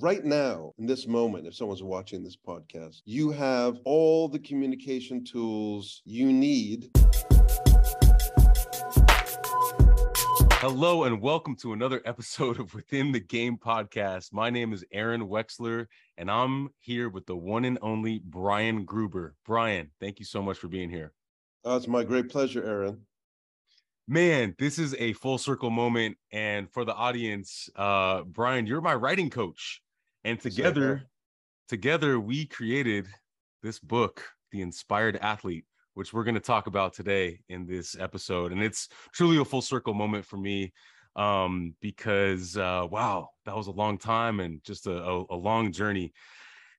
Right now, in this moment, if someone's watching this podcast, you have all the communication tools you need. Hello and welcome to another episode of Within the Game podcast. My name is Aaron Wexler and I'm here with the one and only Brian Gruber. Brian, thank you so much for being here. Uh, it's my great pleasure, Aaron. Man, this is a full circle moment. And for the audience, uh, Brian, you're my writing coach. And together, together we created this book, The Inspired Athlete, which we're going to talk about today in this episode. And it's truly a full circle moment for me um, because, uh, wow, that was a long time and just a, a, a long journey.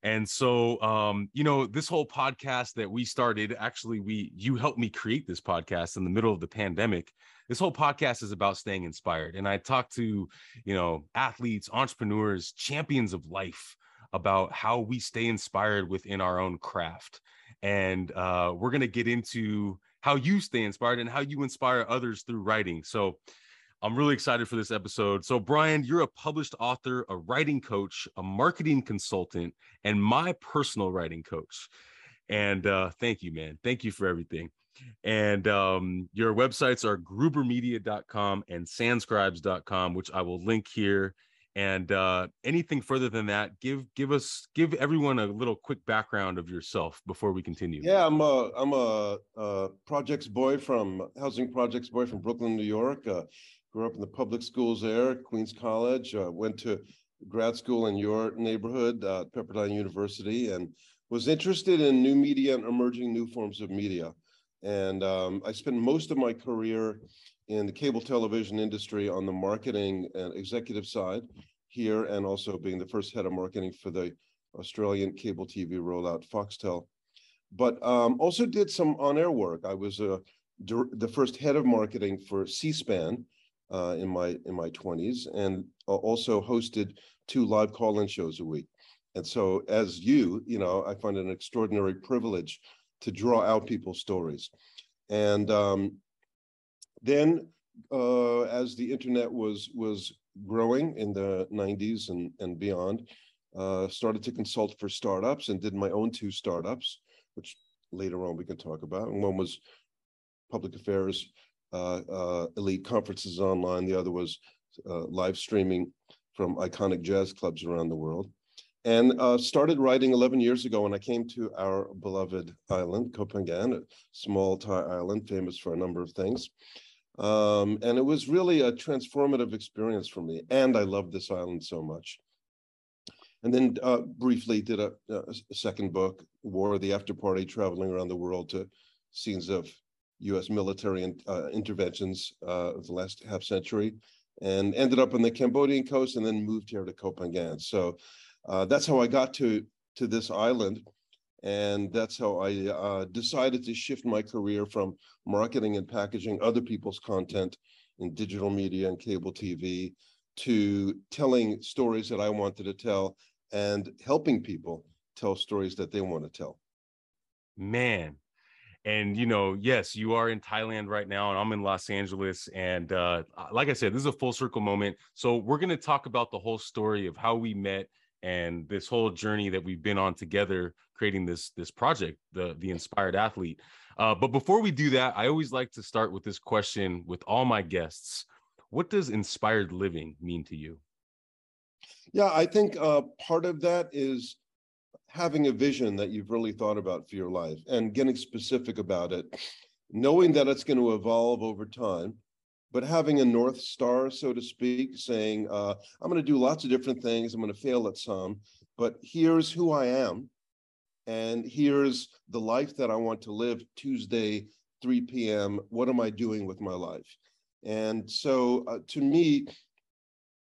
And so, um, you know, this whole podcast that we started, actually, we you helped me create this podcast in the middle of the pandemic. This whole podcast is about staying inspired, and I talk to, you know, athletes, entrepreneurs, champions of life about how we stay inspired within our own craft. And uh, we're gonna get into how you stay inspired and how you inspire others through writing. So I'm really excited for this episode. So, Brian, you're a published author, a writing coach, a marketing consultant, and my personal writing coach. And uh, thank you, man. Thank you for everything. And um, your websites are grubermedia.com and sanscribes.com, which I will link here. And uh, anything further than that, give give us give everyone a little quick background of yourself before we continue. Yeah, I'm a I'm a, a projects boy from housing projects boy from Brooklyn, New York. Uh, grew up in the public schools there, Queens College, uh, went to grad school in your neighborhood, uh, Pepperdine University, and was interested in new media and emerging new forms of media. And um, I spent most of my career in the cable television industry on the marketing and executive side here, and also being the first head of marketing for the Australian cable TV rollout, Foxtel. But um, also did some on-air work. I was uh, the first head of marketing for C-SPAN, uh, in my in my 20s and also hosted two live call-in shows a week. And so as you you know i find it an extraordinary privilege to draw out people's stories. And um, then uh, as the internet was was growing in the 90s and and beyond uh, started to consult for startups and did my own two startups which later on we can talk about. And one was public affairs elite conferences online. The other was uh, live streaming from iconic jazz clubs around the world. And started writing 11 years ago when I came to our beloved island, Phangan, a small Thai island famous for a number of things. Um, and it was really a transformative experience for me. And I loved this island so much. And then uh, briefly did a, a, second book, War of the After Party, traveling around the world to scenes of U.S. military uh, interventions uh, of the last half century, and ended up on the Cambodian coast, and then moved here to Koh. So uh, that's how I got to to this island, and that's how I uh, decided to shift my career from marketing and packaging other people's content in digital media and cable TV to telling stories that I wanted to tell and helping people tell stories that they want to tell. Man, and you know yes you are in thailand right now and i'm in los angeles and uh, like i said this is a full circle moment. So we're going to talk about the whole story of how we met and this whole journey that we've been on together creating this this project the the inspired athlete. Uh, but before we do that i always like to start with this question with all my guests. What does inspired living mean to you? Yeah i think uh, part of that is having a vision that you've really thought about for your life and getting specific about it, knowing that it's going to evolve over time, but having a North Star, so to speak, saying, uh, I'm going to do lots of different things, I'm going to fail at some, but here's who I am. And here's the life that I want to live Tuesday, 3 p.m. What am I doing with my life? And so uh, to me,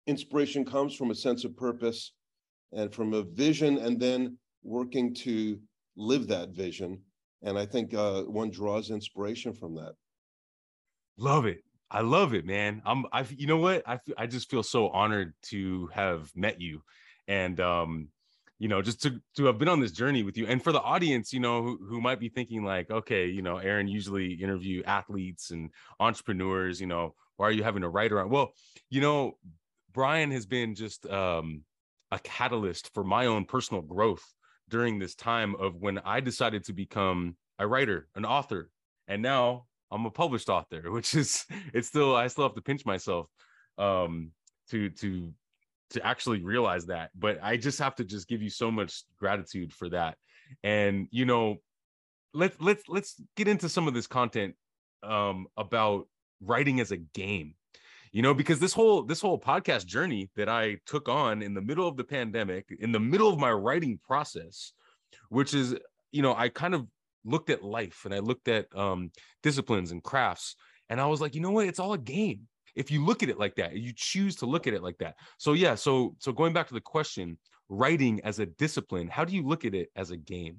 inspiration comes from a sense of purpose and from a vision, and then working to live that vision. And I think uh, one draws inspiration from that. Love it. I love it, man. I'm, I, you know what? I, I just feel so honored to have met you, and um, you know, just to to have been on this journey with you. And for the audience, you know, who, who might be thinking like, okay, you know, Aaron usually interview athletes and entrepreneurs. You know, why are you having a writer on? Well, you know, Brian has been just um, a catalyst for my own personal growth during this time of when I decided to become a writer, an author, and now I'm a published author, which is it's still I still have to pinch myself um to to to actually realize that. But I just have to just give you so much gratitude for that. And you know, let's let's let's get into some of this content um about writing as a game you know because this whole this whole podcast journey that i took on in the middle of the pandemic in the middle of my writing process which is you know i kind of looked at life and i looked at um disciplines and crafts and i was like you know what? It's all a game. If you look at it like that you choose to look at it like that. So yeah so so going back to the question writing as a discipline how do you look at it as a game?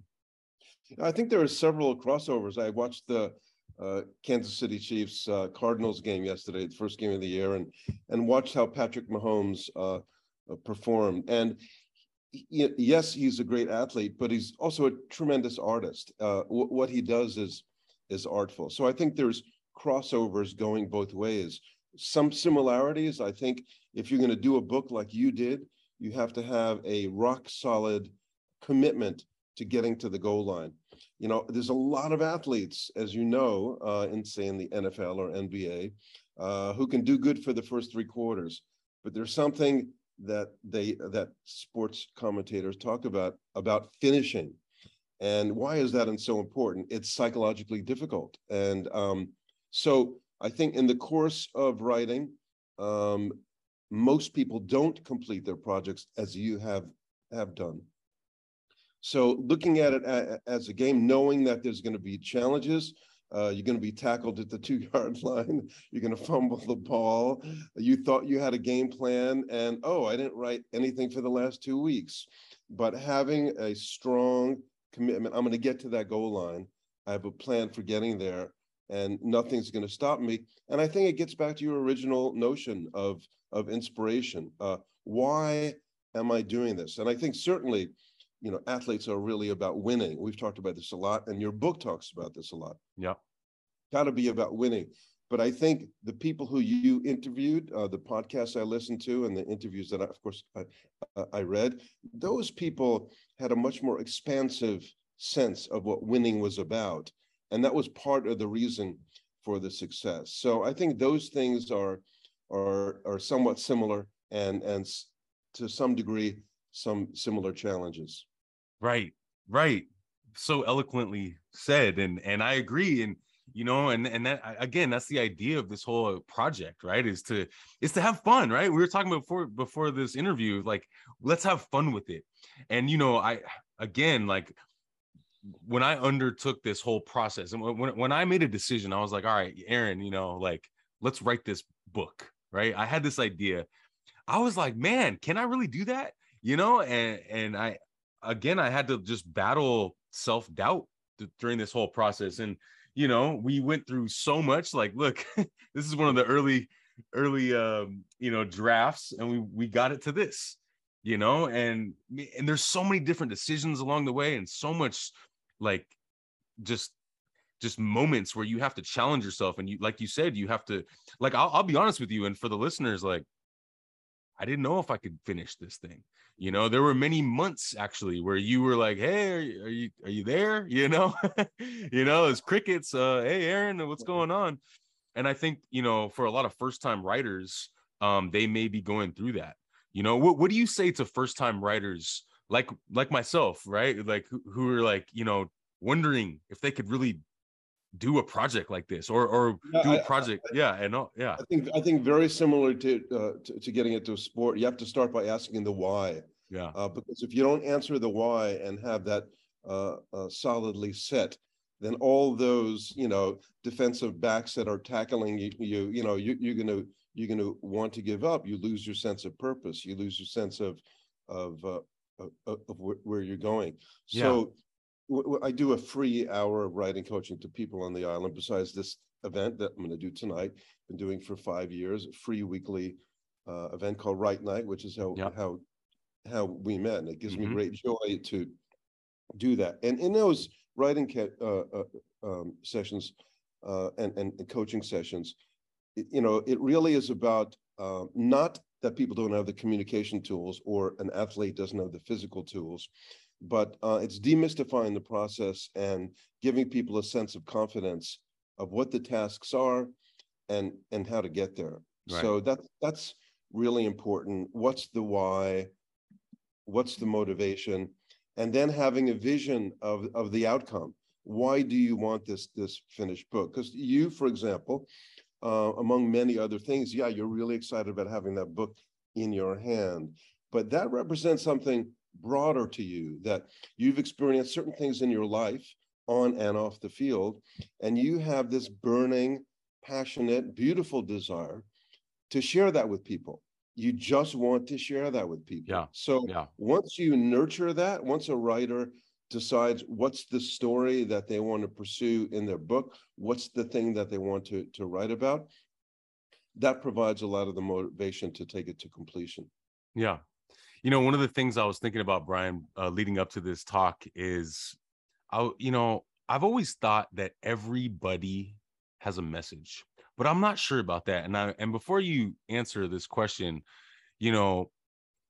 I think there are several crossovers. I watched the uh, Kansas City Chiefs uh, Cardinals game yesterday, the first game of the year, and and watched how Patrick Mahomes uh, uh performed. And he, yes, he's a great athlete, but he's also a tremendous artist. Uh, w- what he does is is artful. So I think there's crossovers going both ways. Some similarities. I think if you're going to do a book like you did, you have to have a rock solid commitment to getting to the goal line you know, there's a lot of athletes, as you know, uh, in say in the NFL or NBA, uh, who can do good for the first three quarters, but there's something that they that sports commentators talk about about finishing, and why is that and so important? It's psychologically difficult, and um, so I think in the course of writing, um, most people don't complete their projects as you have have done. So looking at it as a game, knowing that there's going to be challenges, uh, you're going to be tackled at the two yard line. You're going to fumble the ball. You thought you had a game plan, and oh, I didn't write anything for the last two weeks. But having a strong commitment, I'm going to get to that goal line. I have a plan for getting there, and nothing's going to stop me. And I think it gets back to your original notion of of inspiration. Uh, why am I doing this? And I think certainly you know athletes are really about winning. We've talked about this a lot and your book talks about this a lot. Yeah. Got to be about winning. But i think the people who you interviewed uh, the podcasts i listened to and the interviews that I, of course I, I read those people had a much more expansive sense of what winning was about and that was part of the reason for the success. So i think those things are are are somewhat similar and and to some degree some similar challenges. Right, right. So eloquently said, and and I agree. And you know, and and that again, that's the idea of this whole project, right? Is to is to have fun, right? We were talking before before this interview, like let's have fun with it. And you know, I again like when I undertook this whole process, and when when I made a decision, I was like, all right, Aaron, you know, like let's write this book, right? I had this idea. I was like, man, can I really do that? you know, and and I again I had to just battle self-doubt during this whole process. And you know, we went through so much. Like, look, this is one of the early, early um, you know, drafts, and we we got it to this, you know, and and there's so many different decisions along the way, and so much like just just moments where you have to challenge yourself and you like you said you have to like I'll, I'll be honest with you and for the listeners like i didn't know if i could finish this thing. You know there were many months actually where you were like hey are you are you, are you there? You know? You know it's crickets uh hey aaron what's going on? And i think you know for a lot of first time writers um they may be going through that. You know what, what do you say to first time writers like like myself right? Like who, who are like you know wondering if they could really do a project like this or or yeah, do a project I, I, yeah and yeah. I think i think very similar to, uh, to, to getting into a sport you have to start by asking the why. Yeah. Uh, because if you don't answer the why and have that uh, uh, solidly set then all those you know defensive backs that are tackling you you, you know you, you're gonna you're gonna want to give up you lose your sense of purpose you lose your sense of of uh, of, of where you're going. So I do a free hour of writing coaching to people on the island besides this event that I'm going to do tonight. Been doing for five years, a free weekly uh, event called Write Night, which is how yep. how how we met, and it gives mm-hmm. me great joy to do that. And in those writing ca- uh, uh, um, sessions uh, and, and coaching sessions, it, you know, it really is about uh, not that people don't have the communication tools or an athlete doesn't have the physical tools, but uh, it's demystifying the process and giving people a sense of confidence of what the tasks are and and how to get there. Right. So that's that's really important. What's the why? What's the motivation? And then having a vision of, of the outcome. Why do you want this this finished book? Because you, for example, uh, among many other things, yeah, you're really excited about having that book in your hand, but that represents something broader to you that you've experienced certain things in your life on and off the field, and you have this burning, passionate, beautiful desire to share that with people. You just want to share that with people. Yeah. So yeah. once you nurture that, once a writer decides what's the story that they want to pursue in their book, what's the thing that they want to, to write about, that provides a lot of the motivation to take it to completion. Yeah. You know, one of the things I was thinking about, Brian, uh, leading up to this talk is, I, you know, I've always thought that everybody has a message, but I'm not sure about that. And I, and before you answer this question, you know,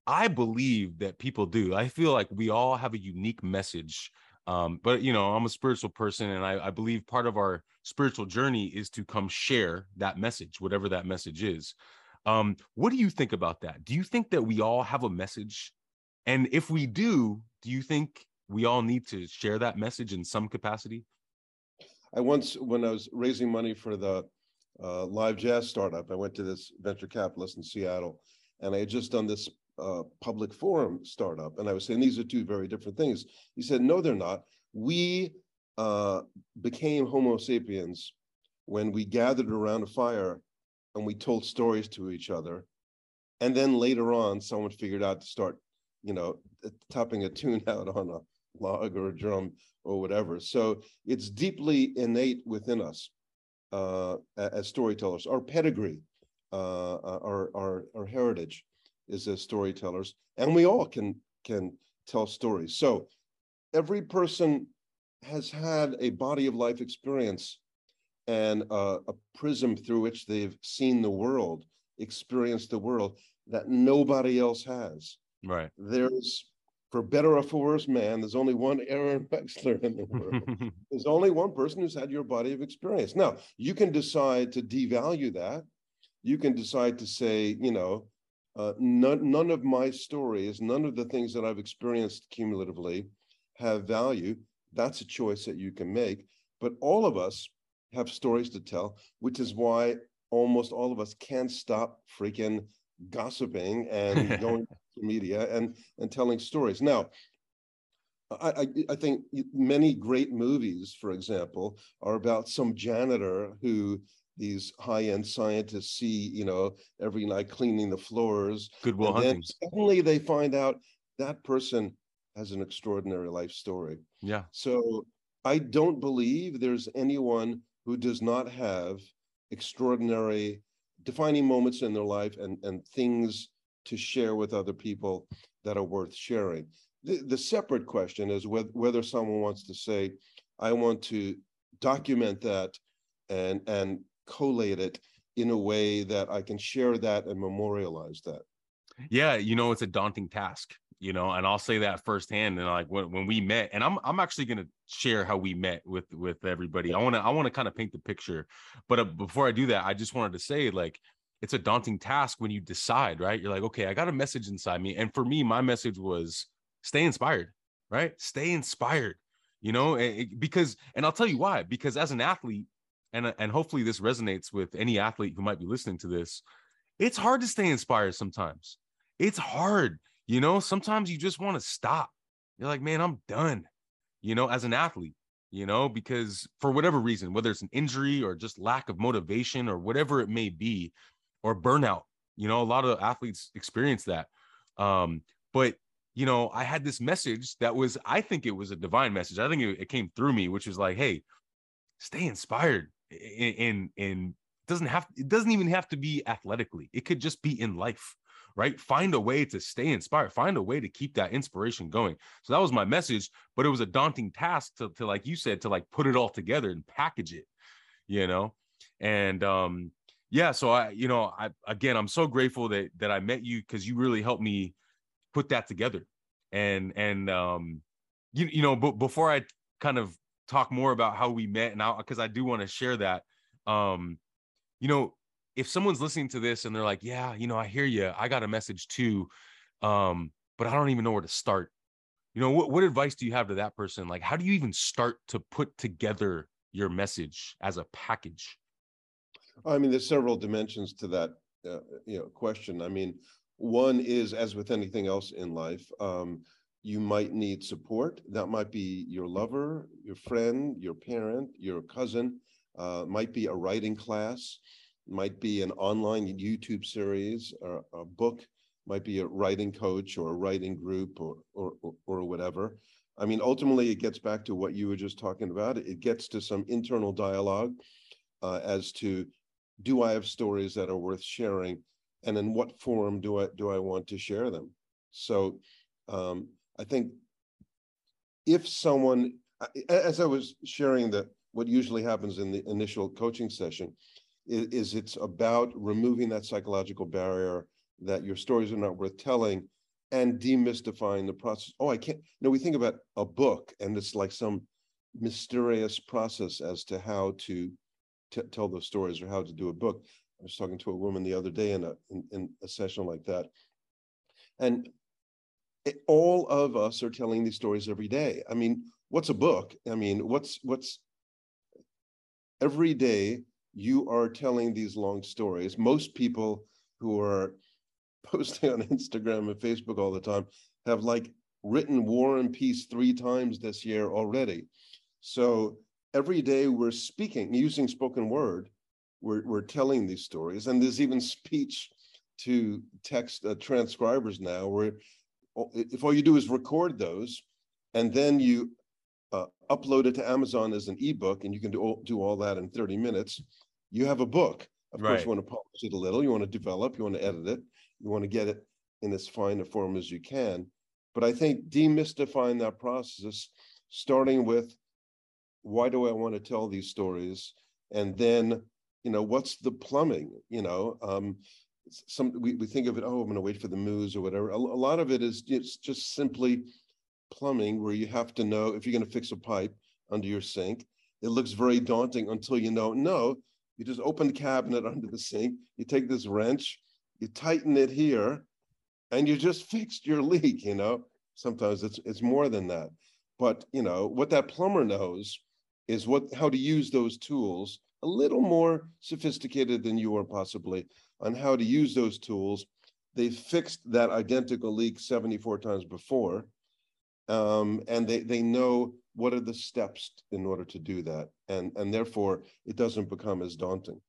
I believe that people do. I feel like we all have a unique message. Um, but you know, I'm a spiritual person, and I, I believe part of our spiritual journey is to come share that message, whatever that message is. Um, what do you think about that? Do you think that we all have a message? And if we do, do you think we all need to share that message in some capacity? I once, when I was raising money for the uh, live jazz startup, I went to this venture capitalist in Seattle, and I had just done this uh, public forum startup. And I was saying, these are two very different things. He said, no, they're not. We uh, became Homo sapiens when we gathered around a fire and we told stories to each other. And then later on, someone figured out to start, you know, topping a tune out on a log or a drum or whatever. So it's deeply innate within us uh, as storytellers. Our pedigree, uh, our, our, our heritage is as storytellers, and we all can can tell stories. So every person has had a body of life experience and a prism through which they've seen the world, experienced the world that nobody else has. Right. There's, for better or for worse, man, there's only one Aaron Wexler in the world. there's only one person who's had your body of experience. Now, you can decide to devalue that. You can decide to say, you know, uh, none, none of my stories, none of the things that I've experienced cumulatively have value. That's a choice that you can make. But all of us have stories to tell, which is why almost all of us can't stop freaking gossiping and going to media and and telling stories. Now, I, I, I think many great movies, for example, are about some janitor who these high-end scientists see, you know, every night cleaning the floors. Good Will Hunting. Suddenly they find out that person has an extraordinary life story. Yeah. So I don't believe there's anyone who does not have extraordinary defining moments in their life and, and things to share with other people that are worth sharing. The, the separate question is whether, whether someone wants to say, I want to document that and and collate it in a way that I can share that and memorialize that. Yeah, you know, it's a daunting task, you know, and I'll say that firsthand. And like when, when we met, and I'm I'm actually gonna share how we met with with everybody. I wanna I wanna kind of paint the picture, but uh, before I do that, I just wanted to say like it's a daunting task when you decide, right? You're like, okay, I got a message inside me, and for me, my message was stay inspired, right? Stay inspired, you know, it, because and I'll tell you why. Because as an athlete, and and hopefully this resonates with any athlete who might be listening to this it's hard to stay inspired sometimes it's hard you know sometimes you just want to stop. You're like man i'm done you know as an athlete you know because for whatever reason whether it's an injury or just lack of motivation or whatever it may be or burnout you know a lot of athletes experience that um but you know i had this message that was i think it was a divine message. I think it, it came through me which was like hey stay inspired in in, in doesn't have it doesn't even have to be athletically. It could just be in life right? Find a way to stay inspired. Find a way to keep that inspiration going. So that was my message but it was a daunting task to, to like you said to like put it all together and package it you know? And um yeah, so I, you know, I again, I'm so grateful that that I met you because you really helped me put that together. And and um, you you know, but before I kind of talk more about how we met, and because I do want to share that, um, you know, if someone's listening to this and they're like, yeah, you know, I hear you, I got a message too, um, but I don't even know where to start. You know, what what advice do you have to that person? Like, how do you even start to put together your message as a package? I mean, there's several dimensions to that, uh, you know, question. I mean, one is, as with anything else in life, um, you might need support. That might be your lover, your friend, your parent, your cousin. Uh, might be a writing class, might be an online YouTube series, or a book. Might be a writing coach or a writing group or or or whatever. I mean, ultimately, it gets back to what you were just talking about. It gets to some internal dialogue uh, as to do I have stories that are worth sharing, and in what form do I do I want to share them? So, um, I think if someone, as I was sharing that, what usually happens in the initial coaching session is, is it's about removing that psychological barrier that your stories are not worth telling and demystifying the process. Oh, I can't. Know, we think about a book, and it's like some mysterious process as to how to t- tell those stories or how to do a book. I was talking to a woman the other day in a in, in a session like that, and it, all of us are telling these stories every day. I mean, what's a book? I mean, what's what's every day you are telling these long stories. Most people who are posting on Instagram and Facebook all the time have like written War and Peace three times this year already. So every day we're speaking using spoken word we're, we're telling these stories and there's even speech to text uh, transcribers now where if all you do is record those and then you uh, upload it to amazon as an ebook and you can do do all that in 30 minutes you have a book of right. course you want to polish it a little you want to develop you want to edit it you want to get it in as fine a form as you can but i think demystifying that process starting with why do I want to tell these stories? And then, you know, what's the plumbing? You know, um, some we, we think of it, oh, I'm going to wait for the moves or whatever. A, a lot of it is it's just simply plumbing where you have to know if you're going to fix a pipe under your sink. It looks very daunting until you know, no, you just open the cabinet under the sink, you take this wrench, you tighten it here, and you just fixed your leak, you know. Sometimes it's it's more than that. But you know, what that plumber knows is what how to use those tools a little more sophisticated than you are possibly on how to use those tools. They fixed that identical leak 74 times before, um, and they they know what are the steps in order to do that, and and therefore it doesn't become as daunting.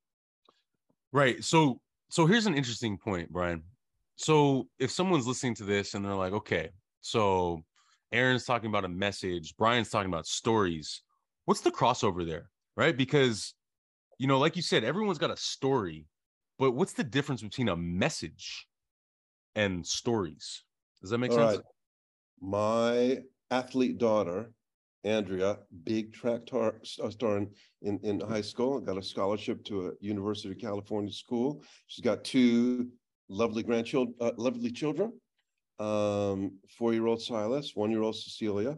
Right. So so here's an interesting point, Brian. So if someone's listening to this and they're like, okay, so Aaron's talking about a message, Brian's talking about stories what's the crossover there, right? Because you know, like you said, everyone's got a story, but what's the difference between a message and stories? Does that make All sense? Right. My athlete daughter, Andrea, big track tar, star in, in, in high school, got a scholarship to a University of California school. She's got two lovely grandchildren, uh, lovely children, um, four-year-old Silas, one-year-old Cecilia.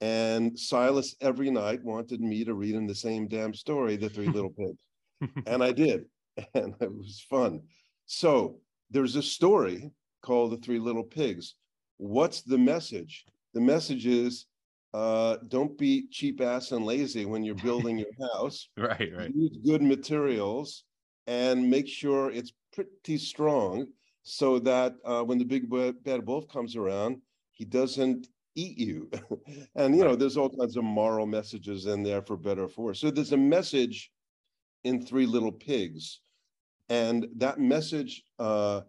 And Silas every night wanted me to read him the same damn story, The Three Little Pigs. and I did. And it was fun. So there's a story called The Three Little Pigs. What's the message? The message is uh, don't be cheap ass and lazy when you're building your house. right, right. Use good materials and make sure it's pretty strong so that uh, when the big bad wolf comes around, he doesn't eat you. and you know, there's all kinds of moral messages in there for better or for worse. So there's a message in Three Little Pigs, and that message uh,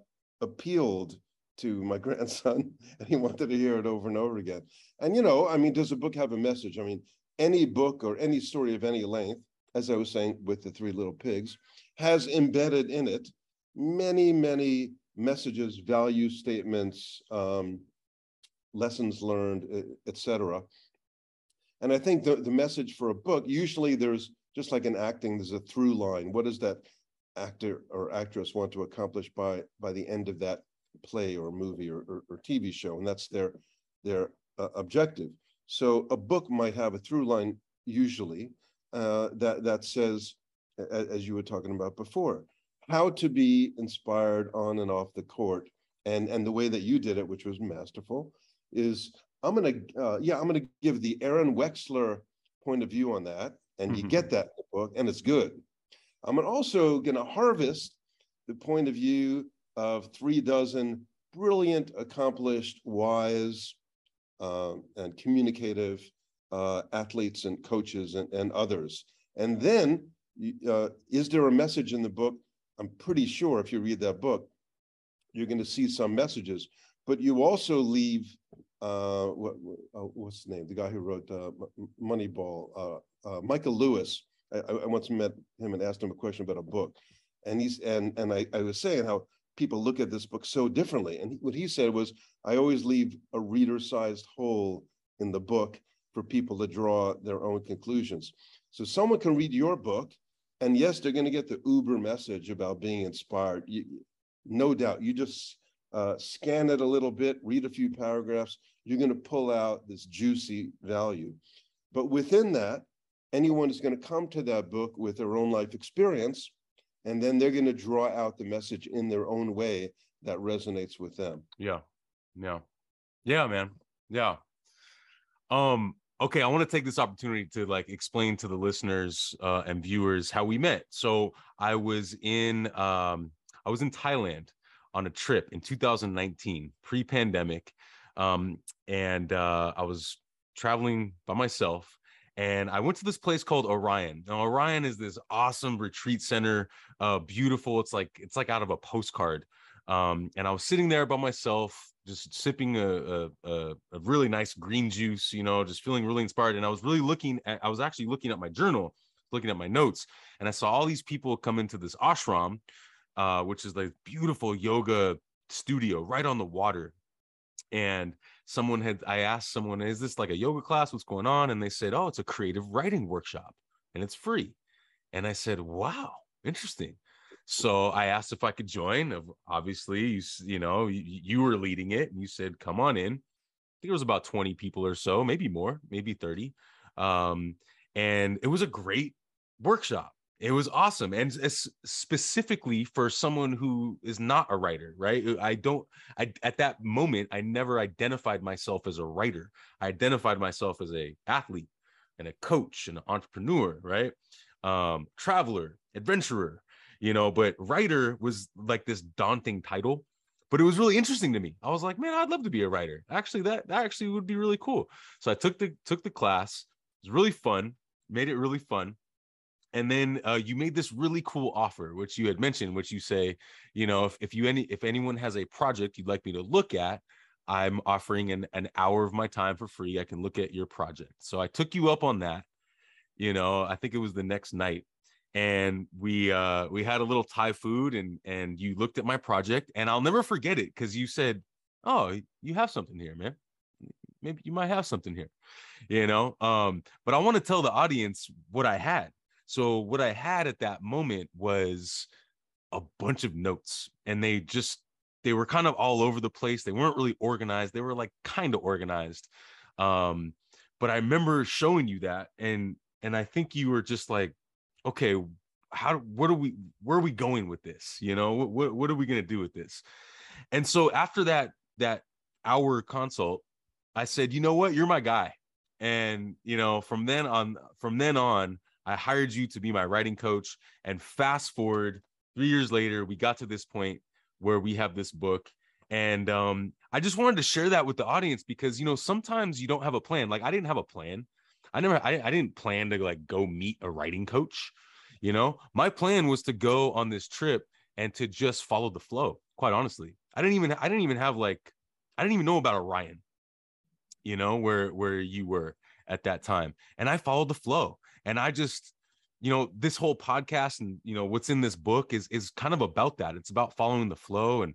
appealed to my grandson, and he wanted to hear it over and over again. And you know, I mean, does a book have a message? I mean, any book or any story of any length, as I was saying with the Three Little Pigs, has embedded in it many, many messages, value statements, um, lessons learned, etc. And I think the, the message for a book, usually there's just like in acting, there's a through line. What is that actor or actress want to accomplish by by the end of that play or movie or, or, or TV show, and that's their their uh, objective. So a book might have a through line usually uh, that that says, as you were talking about before, how to be inspired on and off the court, and and the way that you did it, which was masterful, is I'm gonna uh, yeah I'm gonna give the Aaron Wexler point of view on that, and mm-hmm. you get that in the book, and it's good. I'm also gonna harvest the point of view of three dozen brilliant, accomplished, wise, um, and communicative uh, athletes and coaches and, and others. And then, uh, is there a message in the book? I'm pretty sure if you read that book, you're going to see some messages. But you also leave uh, what, uh, what's the name? The guy who wrote uh, Moneyball, uh, uh, Michael Lewis. I, I, once met him and asked him a question about a book, and he's and and I, I was saying how people look at this book so differently. And what he said was, I always leave a reader-sized hole in the book for people to draw their own conclusions. So someone can read your book, and yes, they're going to get the uber message about being inspired. You, no doubt. You just uh, scan it a little bit, read a few paragraphs. You're going to pull out this juicy value. But within that, anyone is going to come to that book with their own life experience and then they're going to draw out the message in their own way that resonates with them. Yeah. Yeah. Yeah man. Yeah. Um okay i want to take this opportunity to like explain to the listeners uh, and viewers how we met. So i was in um i was in thailand on a trip in 2019 pre-pandemic. Um and uh i was traveling by myself and I went to this place called Orion. Now Orion is this awesome retreat center, uh, beautiful. It's like it's like out of a postcard. Um, and I was sitting there by myself, just sipping a, a, a, really nice green juice, you know, just feeling really inspired. And I was really looking at, I was actually looking at my journal, looking at my notes, and I saw all these people come into this ashram, uh, which is like beautiful yoga studio right on the water. And someone had I asked someone, is this like a yoga class? What's going on? And they said, Oh, it's a creative writing workshop and it's free. And I said, Wow, interesting. So I asked if I could join. Of obviously, you you know you, you were leading it, and you said, "Come on in." I think it was about twenty people or so, maybe more, maybe thirty. Um, and it was a great workshop it was awesome and specifically for someone who is not a writer right? I don't i at that moment i never identified myself as a writer. I identified myself as a athlete and a coach and an entrepreneur right? Um traveler adventurer you know but writer was like this daunting title but it was really interesting to me. I was like man i'd love to be a writer. Actually that, that actually would be really cool. So i took the took the class. It was really fun made it really fun and then uh, you made this really cool offer which you had mentioned which you say you know if, if you any if anyone has a project you'd like me to look at i'm offering an, an hour of my time for free. I can look at your project. So i took you up on that you know i think it was the next night and we uh we had a little thai food and and you looked at my project and i'll never forget it because you said oh you have something here man. Maybe you might have something here you know um but i want to tell the audience what i had so what I had at that moment was a bunch of notes and they just they were kind of all over the place. They weren't really organized. They were like kind of organized. Um but I remember showing you that and and I think you were just like okay, how what are we where are we going with this? You know, what what are we going to do with this? And so after that that hour consult, I said, "You know what? You're my guy." And you know, from then on from then on, I hired you to be my writing coach. And fast forward three years later, we got to this point where we have this book. And um, I just wanted to share that with the audience because you know sometimes you don't have a plan. Like I didn't have a plan. I never I, I didn't plan to like go meet a writing coach. You know, my plan was to go on this trip and to just follow the flow. Quite honestly, I didn't even I didn't even have like I didn't even know about Orion. You know where where you were at that time, and I followed the flow and i just you know this whole podcast and you know what's in this book is is kind of about that it's about following the flow and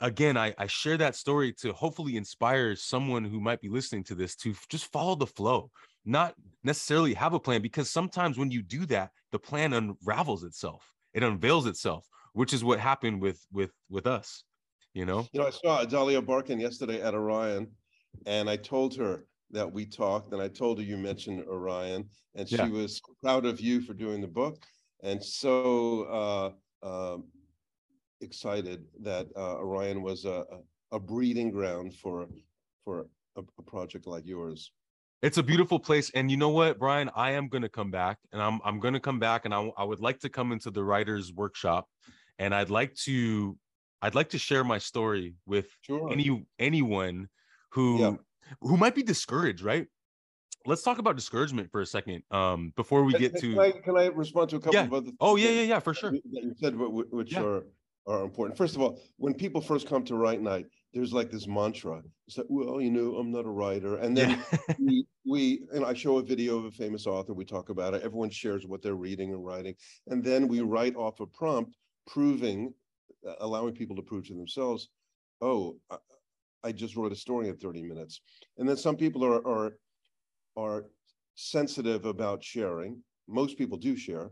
again I, I share that story to hopefully inspire someone who might be listening to this to just follow the flow not necessarily have a plan because sometimes when you do that the plan unravels itself it unveils itself, which is what happened with with with us. You know. You know, I saw Dahlia barkin yesterday at Orion, and I told her that we talked, and I told her you mentioned Orion, and she was proud of you for doing the book, and so uh, um excited that uh, Orion was a, a a breeding ground for for a, a project like yours. It's a beautiful place, and you know what, Brian? I am going to come back, and I'm I'm going to come back, and I I would like to come into the writers' workshop, and I'd like to I'd like to share my story with Sure. any anyone who Yeah. Who might be discouraged, right? Let's talk about discouragement for a second, um, before we get can to. I, can I respond to a couple Yeah. of other? Oh yeah, yeah, yeah, for sure. that you said wh- wh- which Yeah. are are important. First of all, when people first come to write night, there's like this mantra. It's like, well, you know, I'm not a writer. And then Yeah. we we and I show a video of a famous author, we talk about it, everyone shares what they're reading and writing, and then we write off a prompt proving, uh, allowing people to prove to themselves, oh, I, just wrote a story in 30 minutes. And then some people are are are sensitive about sharing. Most people do share.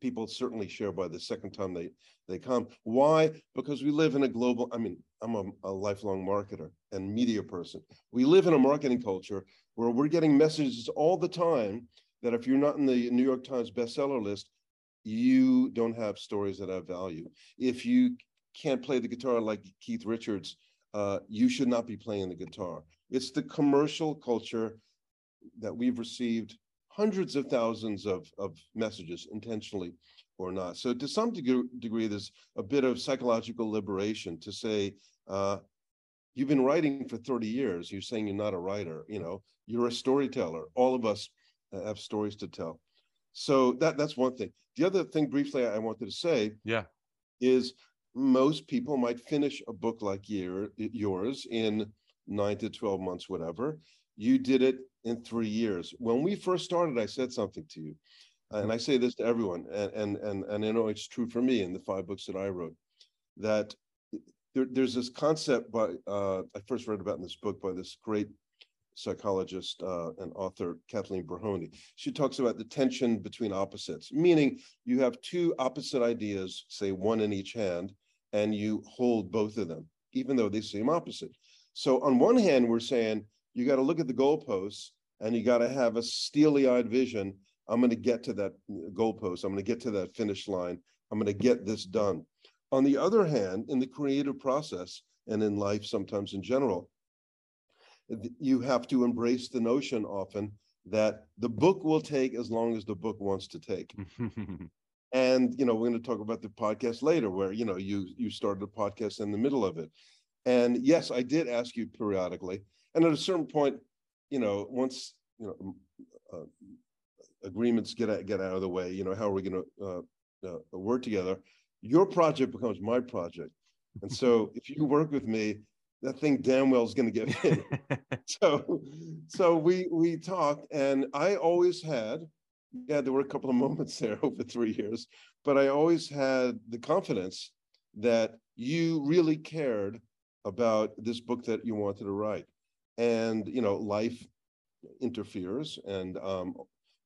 People certainly share by the second time they they come. Why? Because we live in a global, I mean, I'm a, a lifelong marketer and media person. We live in a marketing culture where we're getting messages all the time that if you're not in the New York Times bestseller list, you don't have stories that have value. If you can't play the guitar like Keith Richards, uh, you should not be playing the guitar. It's the commercial culture that we've received hundreds of thousands of, of messages intentionally or not. So to some degree, degree, there's a bit of psychological liberation to say, uh, you've been writing for 30 years. You're saying you're not a writer, you know, you're a storyteller. All of us uh, have stories to tell. So that that's one thing. The other thing briefly I wanted to say Yeah. is most people might finish a book like your, yours in nine to 12 months, whatever. You did it in three years. When we first started, I said something to you, and I say this to everyone, and and and, and I know it's true for me in the five books that I wrote, that there, there's this concept by uh, I first read about in this book by this great psychologist uh, and author Kathleen Brehony. She talks about the tension between opposites, meaning you have two opposite ideas, say one in each hand, and you hold both of them, even though they seem opposite. So on one hand, we're saying you got to look at the goalposts and you got to have a steely-eyed vision. I'm going to get to that goalpost. I'm going to get to that finish line. I'm going to get this done. On the other hand, in the creative process and in life, sometimes in general, you have to embrace the notion often that the book will take as long as the book wants to take. And you know, we're going to talk about the podcast later, where you know you you started a podcast in the middle of it. And yes, I did ask you periodically, and at a certain point, you know, once you know uh, agreements get out, get out of the way, you know, how are we going to uh, uh, work together? Your project becomes my project, and so if you work with me, that thing damn well is going to get in. so so we we talked, and I always had yeah, there were a couple of moments there over three years, but I always had the confidence that you really cared about this book that you wanted to write. And, you know, life interferes and, um,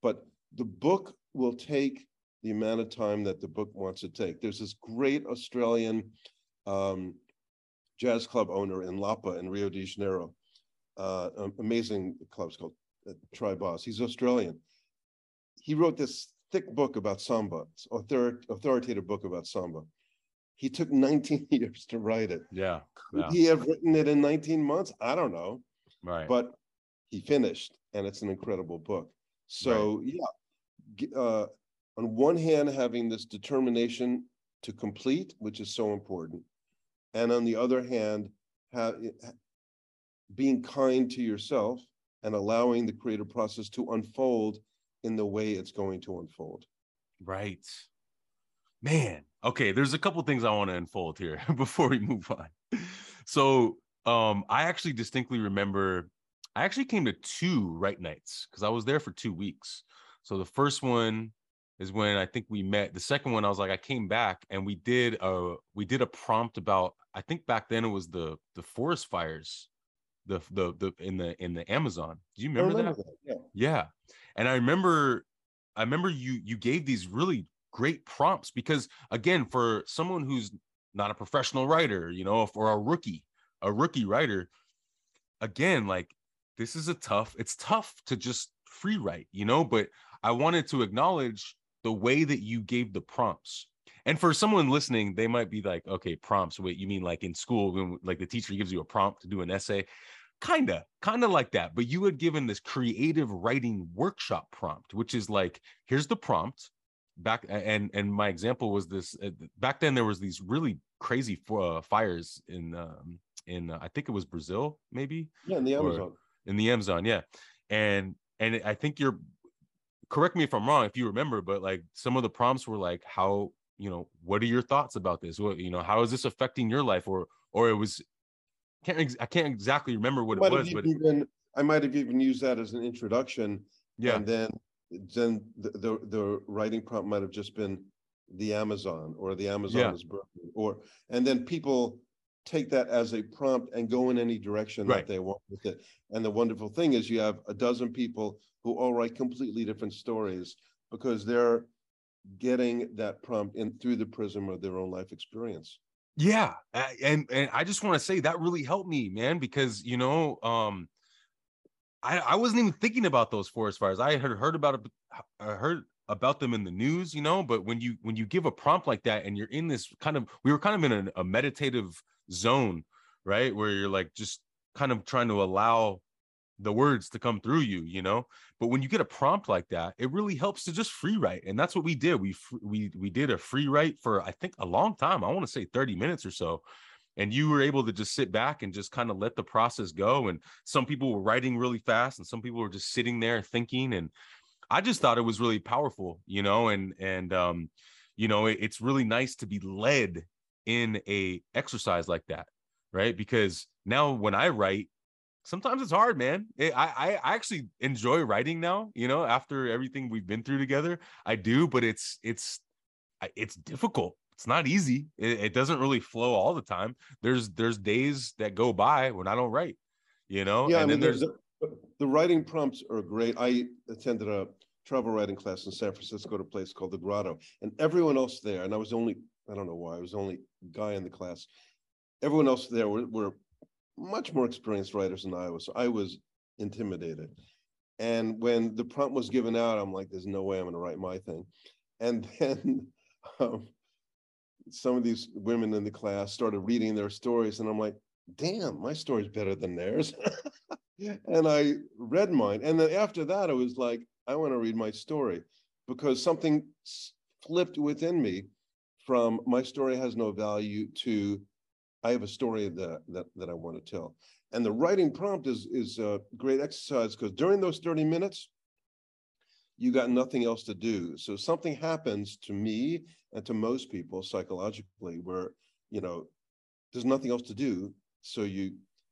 but the book will take the amount of time that the book wants to take. There's this great Australian um, jazz club owner in Lapa in Rio de Janeiro, uh, amazing clubs called uh, TribOz. He's Australian he wrote this thick book about samba, author, authoritative book about samba. He took 19 years to write it. yeah. Could Yeah. he have written it in 19 months? I don't know, Right. but he finished, and it's an incredible book. So yeah, uh, on one hand, having this determination to complete, which is so important, and on the other hand, ha- being kind to yourself and allowing the creative process to unfold in the way it's going to unfold. Right. Man. Okay, there's a couple things I want to unfold here before we move on. So, um I actually distinctly remember I actually came to two Write Nights cuz I was there for 2 weeks. So the first one is when I think we met. The second one I was like I came back and we did a we did a prompt about I think back then it was the the forest fires the the the in the in the Amazon. Do you remember, remember that? that. Yeah. Yeah. And I remember I remember you you gave these really great prompts because again for someone who's not a professional writer you know for a rookie a rookie writer again like this is a tough it's tough to just free write you know but i wanted to acknowledge the way that you gave the prompts. And for someone listening they might be like okay prompts wait you mean like in school when like the teacher gives you a prompt to do an essay kind of kind of like that but you had given this creative writing workshop prompt which is like here's the prompt. Back and and my example was this uh, back then there was these really crazy uh, fires in um in uh, i think it was brazil maybe? Yeah in the amazon. in the amazon yeah. And and i think you're correct me if i'm wrong if you remember but like some of the prompts were like how you know what are your thoughts about this? What you know how is this affecting your life? Or or it was can't ex- I can't exactly remember what Might it was, but even, I might have even used that as an introduction. yeah, And then, then the, the, the writing prompt might have just been the Amazon or the Amazon Yeah. is broken, or, and then people take that as a prompt and go in any direction Right. that they want with it. And the wonderful thing is you have a dozen people who all write completely different stories because they're getting that prompt in through the prism of their own life experience. Yeah, and and I just want to say that really helped me, man, because you know, um, I I wasn't even thinking about those forest fires. I had heard about I heard about them in the news, you know, but when you when you give a prompt like that and you're in this kind of we were kind of in a, a meditative zone, right, where you're like just kind of trying to allow the words to come through you you know? But when you get a prompt like that it really helps to just free write and that's what we did. We we we did a free write for i think a long time i want to say 30 minutes or so and you were able to just sit back and just kind of let the process go and some people were writing really fast and some people were just sitting there thinking and i just thought it was really powerful you know? And and um you know it- it's really nice to be led in a exercise like that right? Because now when i write sometimes it's hard man eh, It- I, I actually enjoy writing now you know after everything we've been through together i do but it's it's it's difficult it's not easy it, it doesn't really flow all the time there's there's days that go by when i don't write you know Yeah, I and mean, then there's, there's the, the writing prompts are great. I attended a travel writing class in San Francisco at a place called the Grotto, and everyone else there, and I was the only, I don't know why, I was the only guy in the class. Everyone else there were, were much more experienced writers than I was, so I was intimidated. And when the prompt was given out, I'm like, there's no way I'm gonna write my thing. And then um, some of these women in the class started reading their stories, and I'm like, damn, my story's better than theirs. and I read mine. And then after that, I was like, I want to read my story because something flipped within me from my story has no value to I have a story that that, that I want to tell. And the writing prompt is is a great exercise because during those 30 minutes, you got nothing else to do. So something happens to me and to most people psychologically where, you know, there's nothing else to do. So you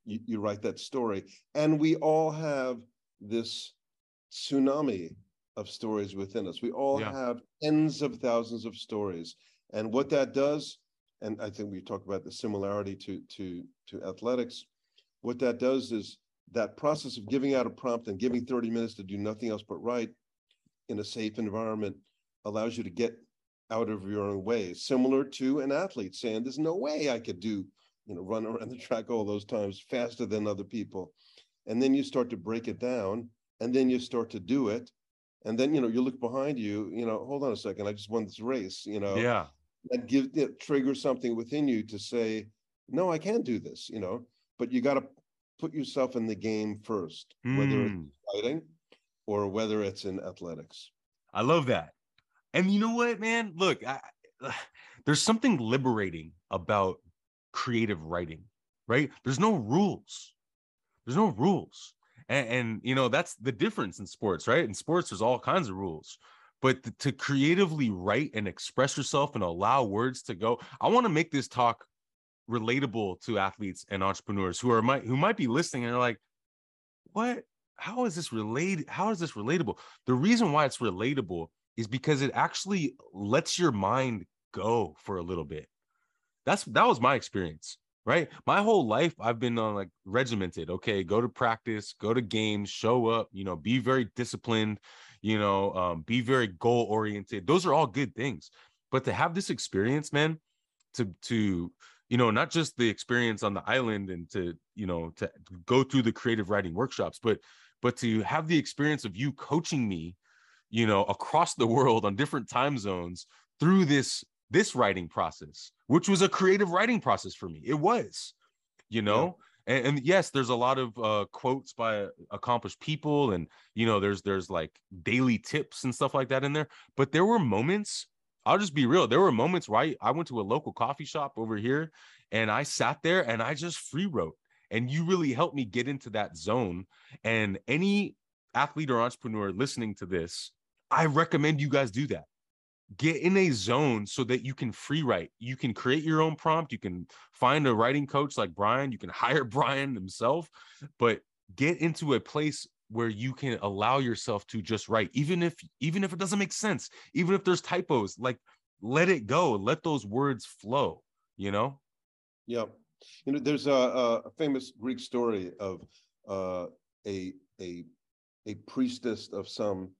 you, you write that story. And we all have this tsunami of stories within us. We all Yeah. have tens of thousands of stories. And what that does, and I think we talked about the similarity to to to athletics, what that does is that process of giving out a prompt and giving 30 minutes to do nothing else but write in a safe environment allows you to get out of your own way, similar to an athlete saying, There's no way I could do, you know, run around the track all those times faster than other people. And then you start to break it down, and then you start to do it. And then, you know, you look behind you, you know, hold on a second, I just won this race, you know, yeah that give it triggers something within you to say, No, I can't do this, you know, but you got to put yourself in the game first, whether it's Mm. fighting or whether it's in athletics. I love that. And you know what, man? Look, I, there's something liberating about creative writing, right? There's no rules. There's no rules. And, and you know, that's the difference in sports, right? In sports, there's all kinds of rules. But to creatively write and express yourself and allow words to go, I want to make this talk relatable to athletes and entrepreneurs who are might who might be listening and they're like, what? How is this related? How is this relatable? The reason why it's relatable is because it actually lets your mind go for a little bit. That's that was my experience, right? My whole life I've been on like regimented. Okay, go to practice, go to games, show up, you know, be very disciplined, you know, um, be very goal oriented. Those are all good things. But to have this experience, man, to to you know, not just the experience on the island and to, you know, to go through the creative writing workshops, but but to have the experience of you coaching me, you know, across the world on different time zones through this this writing process, which was a creative writing process for me. It was, you know, yeah. And, and, yes, there's a lot of uh, quotes by accomplished people, and you know, there's there's like daily tips and stuff like that in there. But there were moments. I'll just be real. There were moments where I, I went to a local coffee shop over here, and I sat there and I just free wrote. And you really helped me get into that zone. And any athlete or entrepreneur listening to this, I recommend you guys do that get in a zone so that you can free write. You can create your own prompt. You can find a writing coach like Brian. You can hire Brian himself, but get into a place where you can allow yourself to just write, even if even if it doesn't make sense, even if there's typos. Like let it go. Let those words flow. You know. Yeah, you know, there's a, a famous Greek story of uh, a a a priestess of some,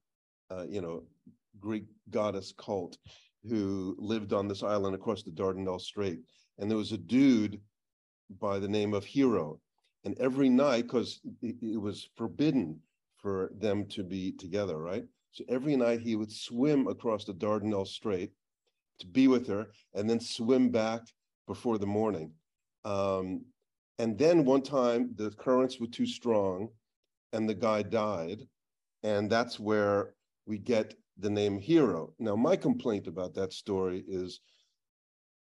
uh, you know, Greek goddess cult who lived on this island across the Dardanelles Strait. And there was a dude by the name of Hero. And every night, because it, was forbidden for them to be together, right? So every night he would swim across the Dardanelles Strait to be with her and then swim back before the morning. Um, and then one time the currents were too strong and the guy died. And that's where we get the name hero. Now, my complaint about that story is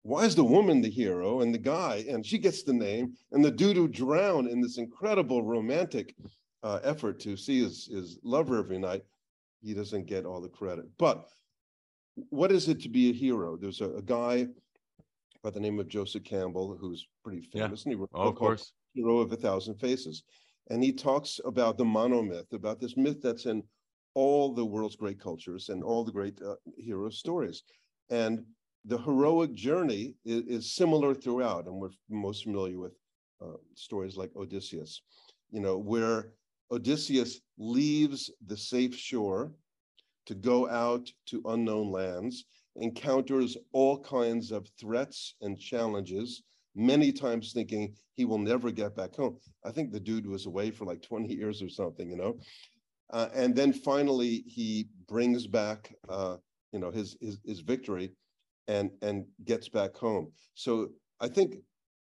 why is the woman the hero and the guy, and she gets the name, and the dude who drowned in this incredible romantic uh, effort to see his, his lover every night, he doesn't get all the credit. But what is it to be a hero? There's a, a guy by the name of Joseph Campbell who's pretty famous, yeah. and he wrote oh, of course. Hero of a Thousand Faces. And he talks about the monomyth, about this myth that's in all the world's great cultures and all the great uh, hero stories. And the heroic journey is, is, similar throughout, and we're most familiar with uh, stories like Odysseus, you know, where Odysseus leaves the safe shore to go out to unknown lands, encounters all kinds of threats and challenges, many times thinking he will never get back home. I think the dude was away for like 20 years or something, you know, uh, and then finally, he brings back, uh, you know, his, his his victory, and and gets back home. So I think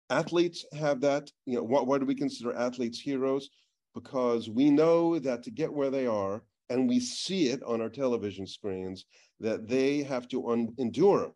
athletes have that. You know, why, why do we consider athletes heroes? Because we know that to get where they are, and we see it on our television screens, that they have to un- endure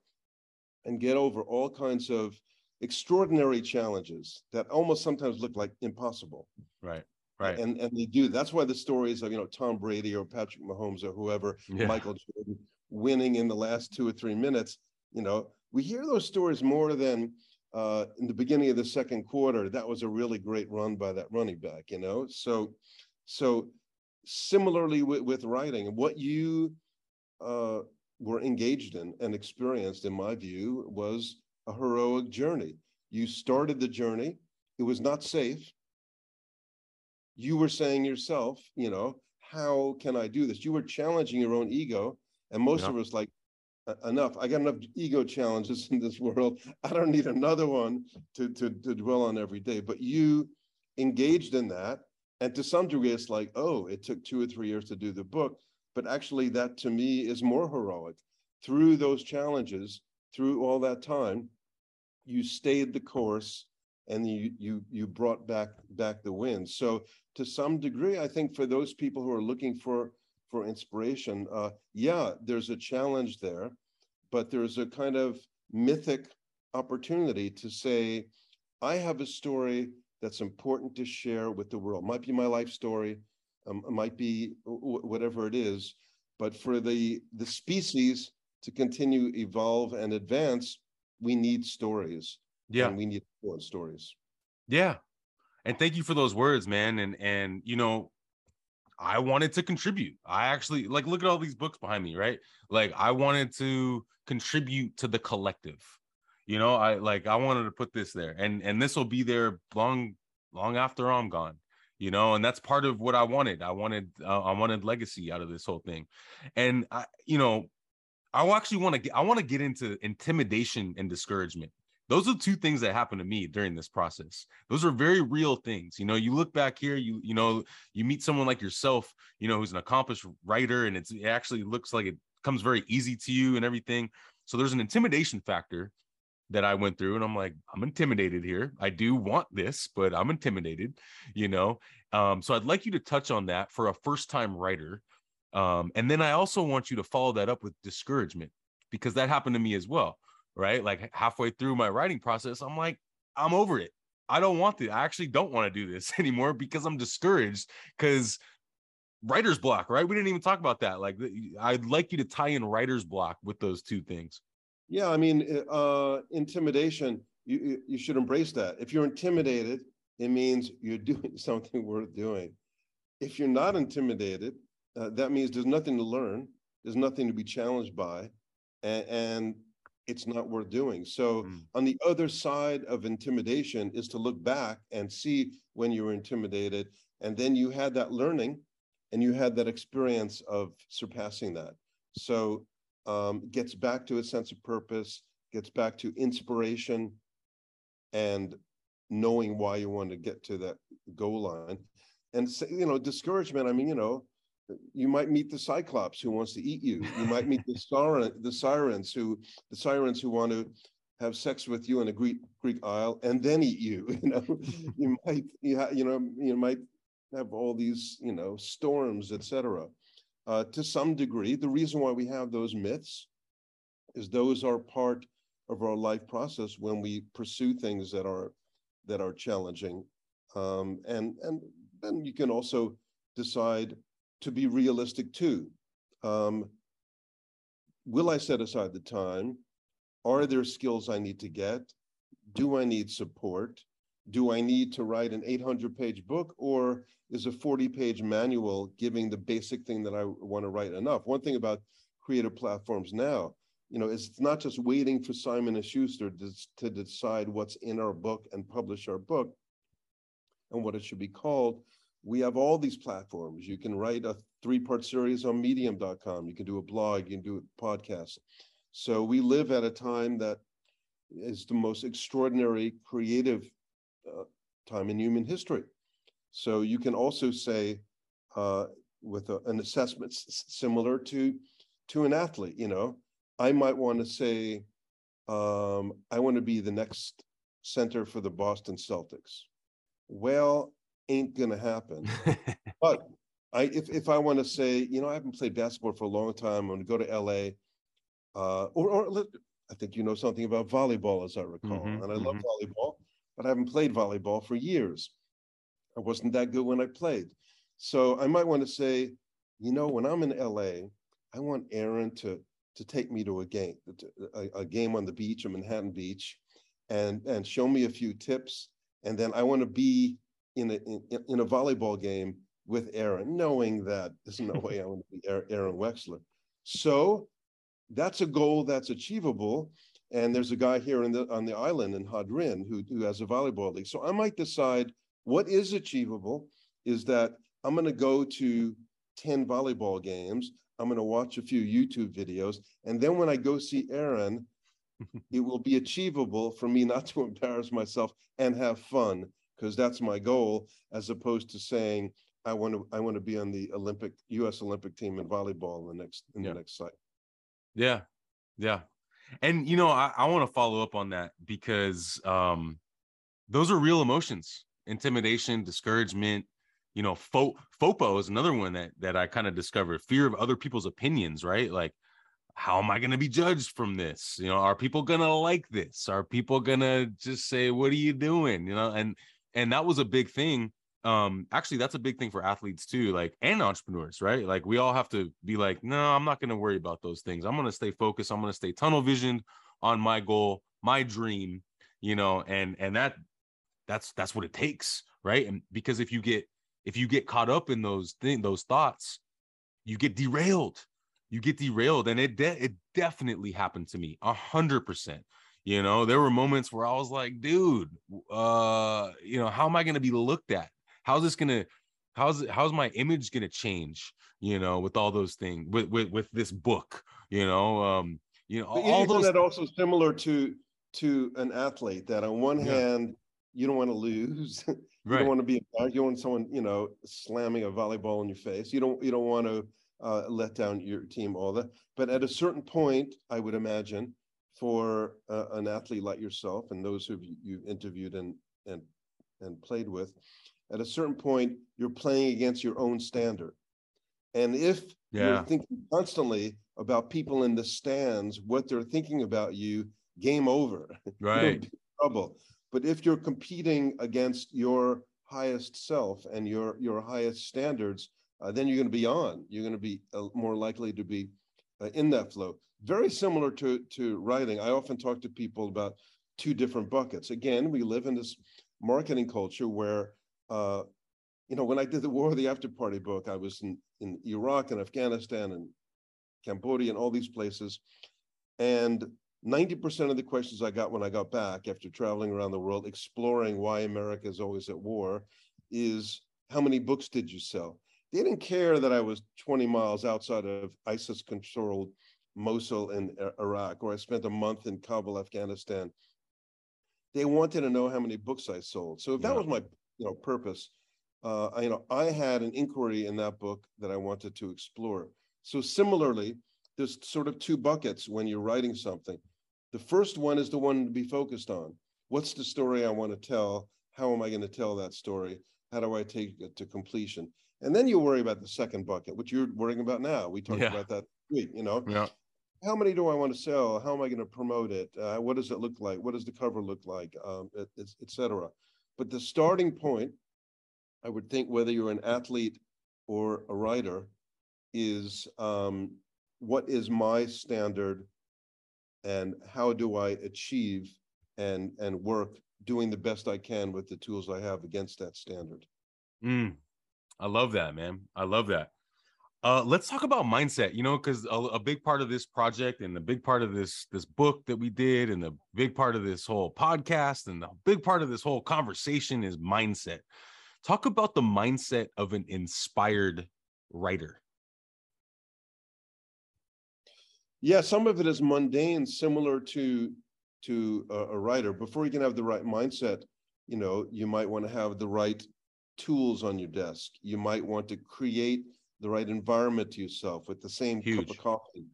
and get over all kinds of extraordinary challenges that almost sometimes look like impossible. Right. Right. And and they do. That's why the stories of you know Tom Brady or Patrick Mahomes or whoever, yeah. Michael Jordan winning in the last two or three minutes. You know, we hear those stories more than uh, in the beginning of the second quarter. That was a really great run by that running back. You know, so so similarly with, with writing, what you uh, were engaged in and experienced, in my view, was a heroic journey. You started the journey. It was not safe you were saying yourself, you know, how can I do this? You were challenging your own ego. And most yeah. of us like, uh, enough. I got enough ego challenges in this world. I don't need another one to, to, to dwell on every day. But you engaged in that. And to some degree, it's like, oh, it took two or three years to do the book. But actually, that to me is more heroic. Through those challenges, through all that time, you stayed the course and you you you brought back back the wind. So to some degree, I think for those people who are looking for for inspiration, uh, yeah, there's a challenge there, but there's a kind of mythic opportunity to say, I have a story that's important to share with the world. Might be my life story, um, might be whatever it is, but for the the species to continue evolve and advance, we need stories. Yeah, and we need stories. Yeah, and thank you for those words man. And and you know i wanted to contribute. I actually like look at all these books behind me right? Like i wanted to contribute to the collective. You know i like i wanted to put this there. And and this will be there long long after i'm gone you know? And that's part of what i wanted. I wanted uh, i wanted legacy out of this whole thing. And i you know i actually want to get i want to get into intimidation and discouragement those are two things that happened to me during this process those are very real things you know you look back here you you know you meet someone like yourself you know who's an accomplished writer and it actually looks like it comes very easy to you and everything so there's an intimidation factor that I went through and I'm like, I'm intimidated here. I do want this, but I'm intimidated, you know? Um, so I'd like you to touch on that for a first time writer. Um, and then I also want you to follow that up with discouragement because that happened to me as well, right? Like halfway through my writing process, I'm like, I'm over it. I don't want to. I actually don't want to do this anymore because I'm discouraged because writer's block, right? We didn't even talk about that. Like, I'd like you to tie in writer's block with those two things. Yeah, I mean, uh, intimidation, you, you should embrace that. If you're intimidated, it means you're doing something worth doing. If you're not intimidated, uh, that means there's nothing to learn, there's nothing to be challenged by, and, and it's not worth doing. So, mm. on the other side of intimidation is to look back and see when you were intimidated, and then you had that learning and you had that experience of surpassing that. So, um, gets back to a sense of purpose, gets back to inspiration and knowing why you want to get to that goal line. And, you know, discouragement, I mean, you know, you might meet the cyclops who wants to eat you. You might meet the siren, the sirens who, the sirens who want to have sex with you in a Greek Greek isle and then eat you. You know, you might, you, ha, you know, you might have all these, you know, storms, etc uh, to some degree. The reason why we have those myths is those are part of our life process when we pursue things that are that are challenging, um, and and then you can also decide to be realistic too. Um, will I set aside the time? Are there skills I need to get? Do I need support? Do I need to write an 800 page book or is a 40 page manual giving the basic thing that I want to write enough? One thing about creative platforms now, you know, is it's not just waiting for Simon and Schuster to, to decide what's in our book and publish our book and what it should be called. We have all these platforms. You can write a three part series on medium.com. You can do a blog, you can do a podcast. So we live at a time that is the most extraordinary creative uh, time in human history. So you can also say uh, with a, an assessment s- similar to to an athlete, you know, I might want to say, um, I want to be the next center for the Boston Celtics. Well, ain't gonna happen. but I if if I want to say, you know, I haven't played basketball for a long time, I'm gonna go to LA. Uh, or, or I think you know something about volleyball, as I recall, mm-hmm, and I mm-hmm. love volleyball but I haven't played volleyball for years. I wasn't that good when I played. So I might want to say, you know, when I'm in LA, I want Aaron to to take me to a game, a, a game on the beach, on Manhattan Beach, and and show me a few tips. And then I want to be in a in, in a volleyball game with Aaron, knowing that there's no way I want to be Aaron Wexler. So that's a goal that's achievable. And there's a guy here in the, on the island in Hadrin who, who has a volleyball league. So I might decide what is achievable is that I'm going to go to 10 volleyball games. I'm going to watch a few YouTube videos. And then when I go see Aaron, it will be achievable for me not to embarrass myself and have fun because that's my goal, as opposed to saying, I want to I want to be on the Olympic US Olympic team in volleyball in the next in yeah. the next site. Yeah. Yeah. And you know, I, I want to follow up on that because um those are real emotions, intimidation, discouragement, you know, fo- FOPO is another one that that I kind of discovered, fear of other people's opinions, right? Like how am I going to be judged from this? You know, are people going to like this? Are people going to just say what are you doing? You know, and and that was a big thing um actually that's a big thing for athletes too like and entrepreneurs right? Like we all have to be like no i'm not going to worry about those things. I'm going to stay focused. I'm going to stay tunnel visioned on my goal my dream you know and and that that's that's what it takes right? And because if you get if you get caught up in those things those thoughts you get derailed. You get derailed and it de- it definitely happened to me a hundred percent you know there were moments where i was like dude uh you know how am i going to be looked at how's this gonna how's how's my image gonna change you know with all those things with with, with this book you know um you know all isn't those that also similar to to an athlete that on one Yeah. hand you don't want to lose you right don't want to be you want someone you know slamming a volleyball in your face you don't you don't want to uh, let down your team all that but at a certain point i would imagine for uh, an athlete like yourself and those who you've interviewed and and and played with at a certain point you're playing against your own standard and if Yeah. you're thinking constantly about people in the stands what they're thinking about you game over right trouble. But if you're competing against your highest self and your your highest standards, uh, then you're going to be on. You're going to be uh, more likely to be uh, in that flow. Very similar to to writing. I often talk to people about two different buckets. Again, we live in this marketing culture where, uh, you know, when I did the War of the After Party book, I was in in Iraq and Afghanistan and Cambodia and all these places, and 90% of the questions I got when I got back after traveling around the world, exploring why America is always at war, is how many books did you sell? They didn't care that I was 20 miles outside of ISIS controlled Mosul in Iraq, or I spent a month in Kabul, Afghanistan. They wanted to know how many books I sold. So if that Yeah. was my you know purpose, uh, I, you know, I had an inquiry in that book that I wanted to explore. So similarly, there's sort of two buckets when you're writing something. The first one is the one to be focused on. What's the story I want to tell? How am I going to tell that story? How do I take it to completion? And then you worry about the second bucket, which you're worrying about now. We talked Yeah. about that week, you know, yeah how many do I want to sell? How am I going to promote it? Uh, what does it look like? What does the cover look like? Um, et, et- et cetera. But the starting point, I would think whether you're an athlete or a writer, is um, what is my standard and how do I achieve and and work doing the best I can with the tools I have against that standard. Mm, I love that, man. I love that. Uh, let's talk about mindset. You know, because a, a big part of this project and the big part of this this book that we did, and the big part of this whole podcast, and the big part of this whole conversation is mindset. Talk about the mindset of an inspired writer. Yeah, some of it is mundane, similar to to a, a writer. Before you can have the right mindset, you know, you might want to have the right tools on your desk. You might want to create the right environment to yourself with the same cup of coffee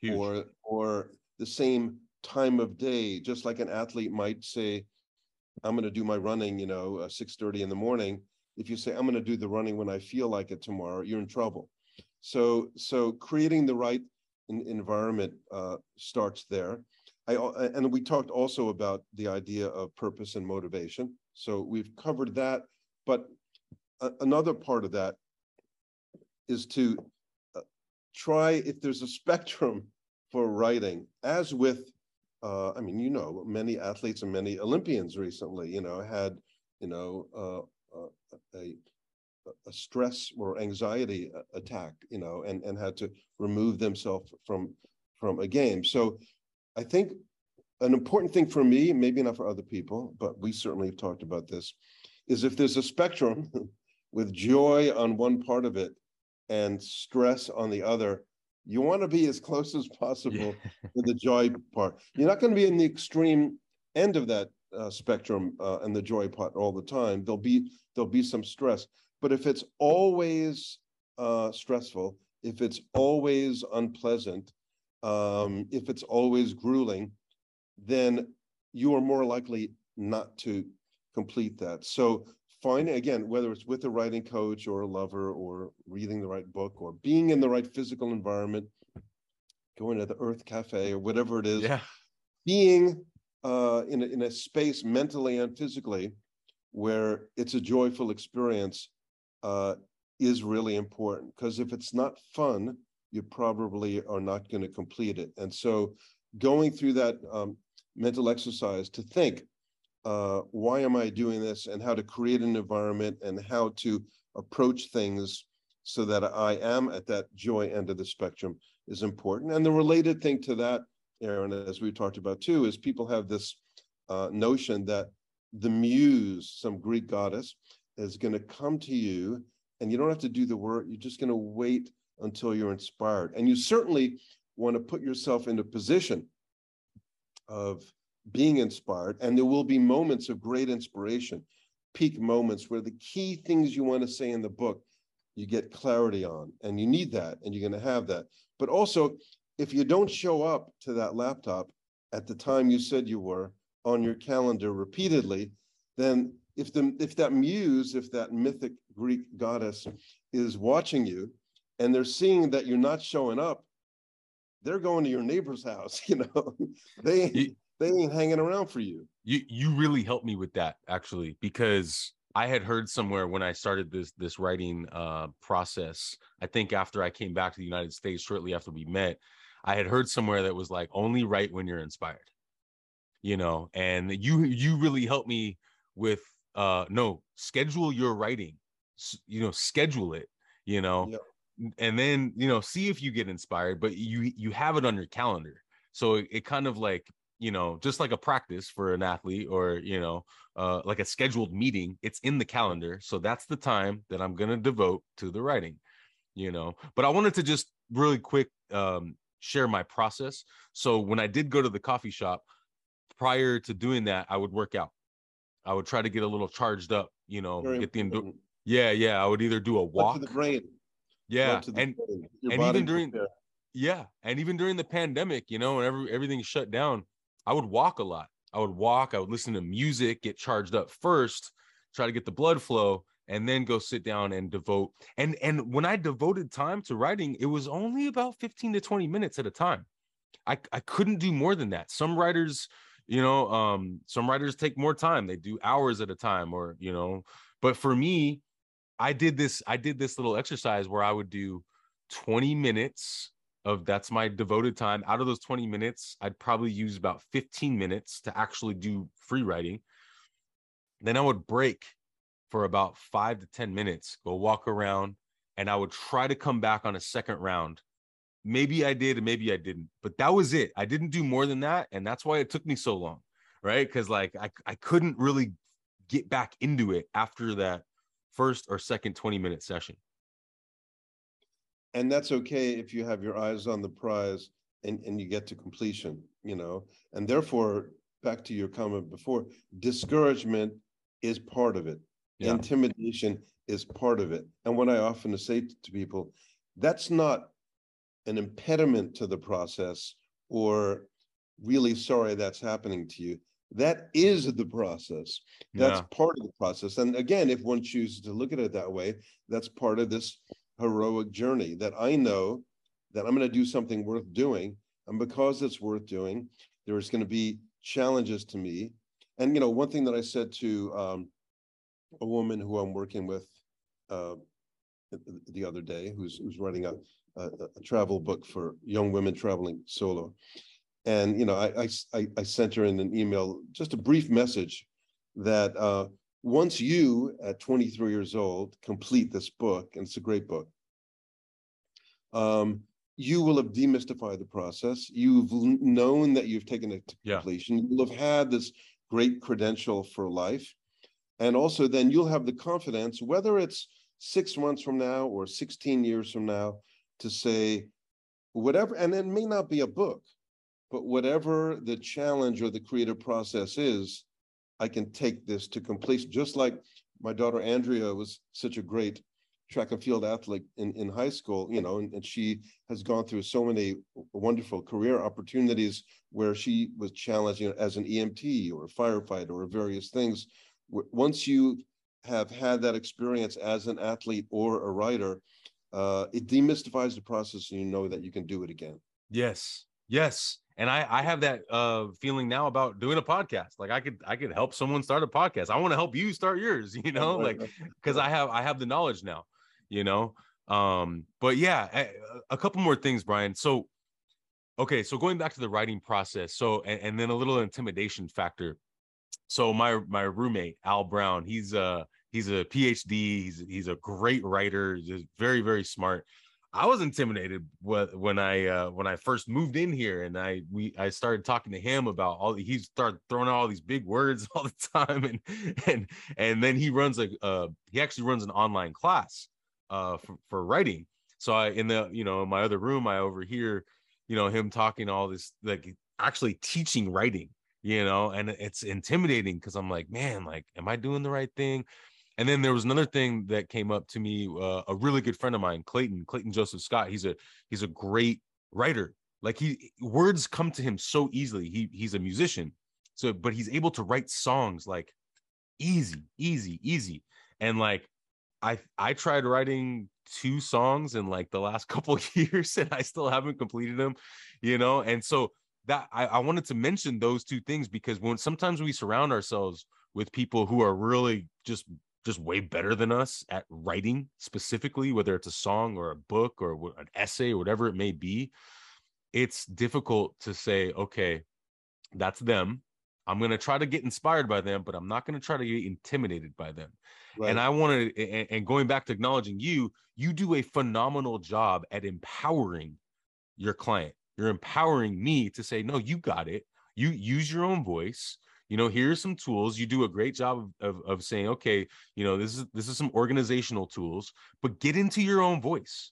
Huge. or or the same time of day. Just like an athlete might say, "I'm going to do my running," you know, uh, six thirty in the morning. If you say, "I'm going to do the running when I feel like it tomorrow," you're in trouble. So so creating the right en- environment uh, starts there. I and we talked also about the idea of purpose and motivation. So we've covered that, but a- another part of that is to uh, try if there's a spectrum for writing, as with, uh, I mean, you know, many athletes and many Olympians recently, you know, had, you know, uh, uh, a a stress or anxiety attack, you know, and and had to remove themselves from from a game. So I think an important thing for me, maybe not for other people, but we certainly have talked about this, is if there's a spectrum with joy on one part of it and stress on the other, you want to be as close as possible to the joy part. You're not going to be in the extreme end of that uh, spectrum uh, and the joy part all the time. There'll be there'll be some stress, but if it's always uh, stressful, if it's always unpleasant, um, if it's always grueling, then you are more likely not to complete that. So finding again, whether it's with a writing coach or a lover or reading the right book or being in the right physical environment, going to the Earth Cafe or whatever it is, yeah. being uh, in, a, in a space mentally and physically where it's a joyful experience uh, is really important because if it's not fun, you probably are not going to complete it. And so going through that um, mental exercise to think, uh, why am I doing this and how to create an environment and how to approach things so that I am at that joy end of the spectrum is important. And the related thing to that, Aaron, as we talked about too, is people have this uh, notion that the muse, some Greek goddess, is going to come to you and you don't have to do the work. You're just going to wait until you're inspired. And you certainly want to put yourself in a position of being inspired. And there will be moments of great inspiration, peak moments where the key things you want to say in the book, you get clarity on. And you need that, and you're going to have that. But also, if you don't show up to that laptop at the time you said you were on your calendar repeatedly, then if the if that muse, if that mythic Greek goddess is watching you and they're seeing that you're not showing up, they're going to your neighbor's house, you know. they you, they ain't hanging around for you. You you really helped me with that actually because I had heard somewhere when I started this this writing uh, process. I think after I came back to the United States shortly after we met, I had heard somewhere that was like only write when you're inspired. You know, and you you really helped me with uh no schedule your writing you know schedule it you know yep. and then you know see if you get inspired but you you have it on your calendar so it, it kind of like you know just like a practice for an athlete or you know uh like a scheduled meeting it's in the calendar so that's the time that i'm going to devote to the writing you know but i wanted to just really quick um share my process so when i did go to the coffee shop prior to doing that i would work out I would try to get a little charged up, you know, Very get the endo- yeah, yeah. I would either do a walk the brain. Yeah, and brain. and even during yeah, and even during the pandemic, you know, when every, everything shut down, I would walk a lot. I would walk. I would listen to music, get charged up first, try to get the blood flow, and then go sit down and devote. And and when I devoted time to writing, it was only about fifteen to twenty minutes at a time. I I couldn't do more than that. Some writers you know um some writers take more time they do hours at a time or you know but for me i did this i did this little exercise where i would do 20 minutes of that's my devoted time out of those 20 minutes i'd probably use about 15 minutes to actually do free writing then i would break for about 5 to 10 minutes go walk around and i would try to come back on a second round maybe I did and maybe I didn't, but that was it. I didn't do more than that. And that's why it took me so long. Right. Cause like I, I couldn't really get back into it after that first or second 20 minute session. And that's okay if you have your eyes on the prize and, and you get to completion, you know, and therefore, back to your comment before, discouragement is part of it. Yeah. Intimidation is part of it. And what I often say to people, that's not an impediment to the process or really sorry that's happening to you that is the process that's yeah. part of the process and again if one chooses to look at it that way that's part of this heroic journey that i know that i'm going to do something worth doing and because it's worth doing there's going to be challenges to me and you know one thing that i said to um, a woman who i'm working with uh, the other day who's who's writing a a, a travel book for young women traveling solo. And, you know, I, I, I sent her in an email, just a brief message that uh, once you, at 23 years old, complete this book, and it's a great book, um, you will have demystified the process. You've known that you've taken it to completion. Yeah. You'll have had this great credential for life. And also, then you'll have the confidence, whether it's six months from now or 16 years from now, to say whatever, and it may not be a book, but whatever the challenge or the creative process is, I can take this to completion. Just like my daughter Andrea was such a great track and field athlete in, in high school, you know, and, and she has gone through so many wonderful career opportunities where she was challenged you know, as an EMT or a firefighter or various things. Once you have had that experience as an athlete or a writer, uh, it demystifies the process and you know that you can do it again. Yes. Yes. And I, I have that uh, feeling now about doing a podcast. Like I could, I could help someone start a podcast. I want to help you start yours, you know, like, cause I have, I have the knowledge now, you know? Um, but yeah, a, a couple more things, Brian. So, okay. So going back to the writing process. So, and, and then a little intimidation factor. So my, my roommate, Al Brown, he's, uh, He's a PhD. He's he's a great writer. He's very very smart. I was intimidated when I uh, when I first moved in here, and I we I started talking to him about all. He started throwing out all these big words all the time, and and and then he runs a uh, he actually runs an online class uh, for, for writing. So I in the you know in my other room I overhear you know him talking all this like actually teaching writing you know and it's intimidating because i'm like man like am i doing the right thing and then there was another thing that came up to me uh, a really good friend of mine clayton clayton joseph scott he's a he's a great writer. Like he words come to him so easily. He he's a musician so but he's able to write songs like easy easy easy. And like i i tried writing two songs in like the last couple years and i still haven't completed them you know? And so that I, I wanted to mention those two things because when sometimes we surround ourselves with people who are really just just way better than us at writing specifically whether it's a song or a book or an essay or whatever it may be it's difficult to say okay that's them i'm going to try to get inspired by them but i'm not going to try to get intimidated by them right. and i wanted and, and going back to acknowledging you you do a phenomenal job at empowering your client you're empowering me to say, no, you got it. You use your own voice. You know, here's some tools. You do a great job of, of, of saying, okay, you know, this is this is some organizational tools, but get into your own voice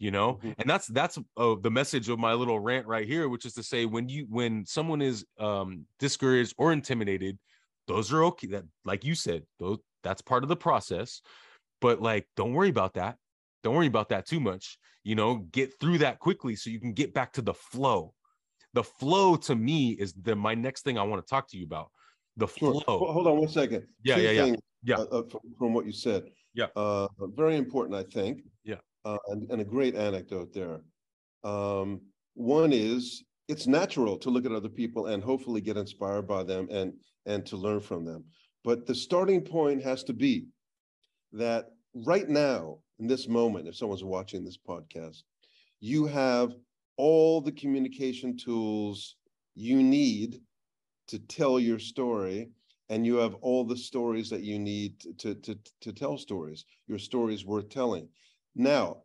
you know mm-hmm. and that's that's uh, the message of my little rant right here which is to say when you when someone is um discouraged or intimidated those are okay that like you said those that's part of the process but like don't worry about that don't worry about that too much you know get through that quickly so you can get back to the flow the flow to me is the my next thing i want to talk to you about. The sure. flow. Hold on one second. Yeah Two yeah yeah. yeah. uh, uh, from, from, what you said. Yeah. Uh, very important i think. Yeah. Uh, and, and, a great anecdote there. Um, one is it's natural to look at other people and hopefully get inspired by them and and to learn from them. But the starting point has to be that right now in this moment, if someone's watching this podcast, you have all the communication tools you need to tell your story and you have all the stories that you need to, to, to tell stories. Your story is worth telling. Now,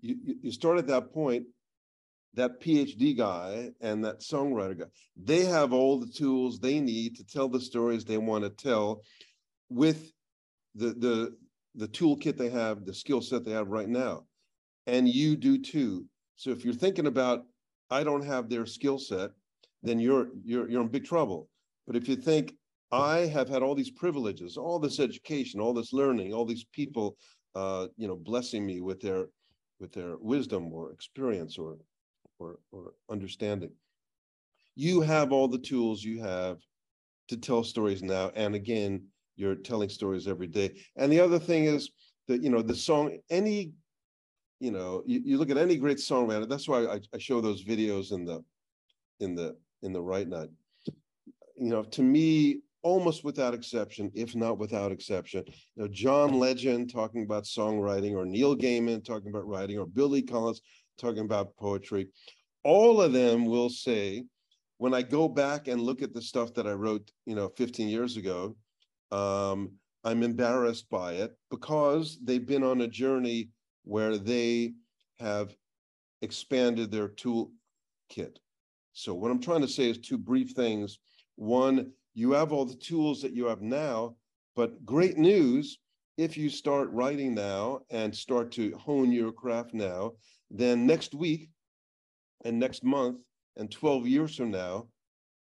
you, you start at that point, that PhD guy and that songwriter guy, they have all the tools they need to tell the stories they want to tell with the, the, the toolkit they have, the skill set they have right now. And you do too. So if you're thinking about, I don't have their skill set, then you're you're you're in big trouble. But if you think I have had all these privileges, all this education, all this learning, all these people, uh, you know, blessing me with their with their wisdom or experience or or or understanding. You have all the tools you have to tell stories now. And again, you're telling stories every day. And the other thing is that, you know, the song, any, you know, you, you look at any great songwriter, that's why I, I show those videos in the, in the, in the Write Night. You know, to me, almost without exception, if not without exception, you know, John Legend talking about songwriting or Neil Gaiman talking about writing or Billy Collins talking about poetry, all of them will say, when I go back and look at the stuff that I wrote, you know, 15 years ago, um, I'm embarrassed by it because they've been on a journey where they have expanded their toolkit. So what I'm trying to say is two brief things. One, you have all the tools that you have now, but great news, if you start writing now and start to hone your craft now, then next week and next month and 12 years from now,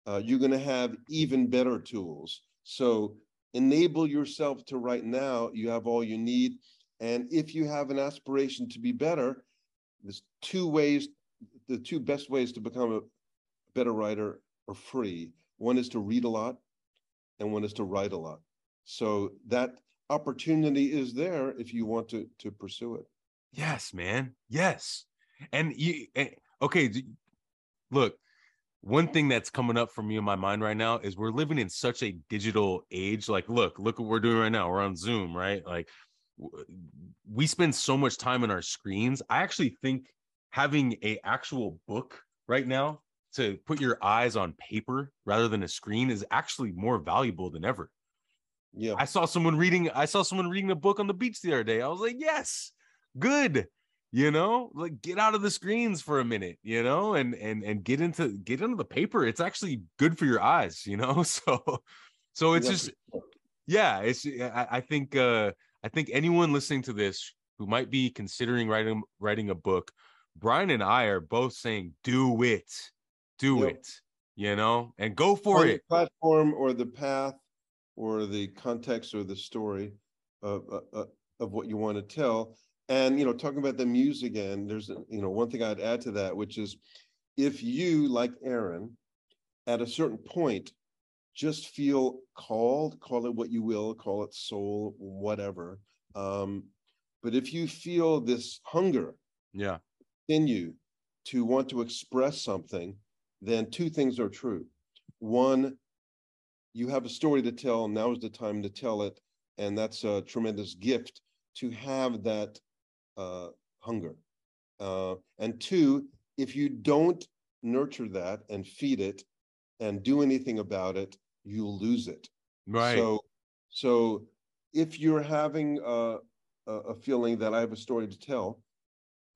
uh, you're going to have even better tools. So enable yourself to write now you have all you need and if you have an aspiration to be better there's two ways the two best ways to become a better writer are free. One is to read a lot and one is to write a lot. So that opportunity is there if you want to to pursue it. Yes man. Yes. And you okay look one thing that's coming up for me in my mind right now is we're living in such a digital age. Like look look what we're doing right now. We're on zoom right? Like we spend so much time on our screens. I actually think having a actual book right now to put your eyes on paper rather than a screen is actually more valuable than ever. Yeah. I saw someone reading i saw someone reading a book on the beach the other day. I was like yes good you know? Like get out of the screens for a minute you know and and and get into get into the paper. It's actually good for your eyes you know? So so it's just yeah it's I, I think uh i think anyone listening to this who might be considering writing writing a book brian and i are both saying do it. Do yep. it you know and go for On it. platform or the path or the context or the story of, uh, uh of what you want to tell. And you know, talking about the muse again, there's you know one thing I'd add to that, which is if you, like Aaron, at a certain point, just feel called, call it what you will, call it soul, whatever. Um, but if you feel this hunger, yeah, in you to want to express something, then two things are true. One, you have a story to tell, and now is the time to tell it, and that's a tremendous gift to have that uh, hunger. Uh, and two, if you don't nurture that and feed it and do anything about it, you'll lose it. Right. So, so if you're having a, a feeling that I have a story to tell,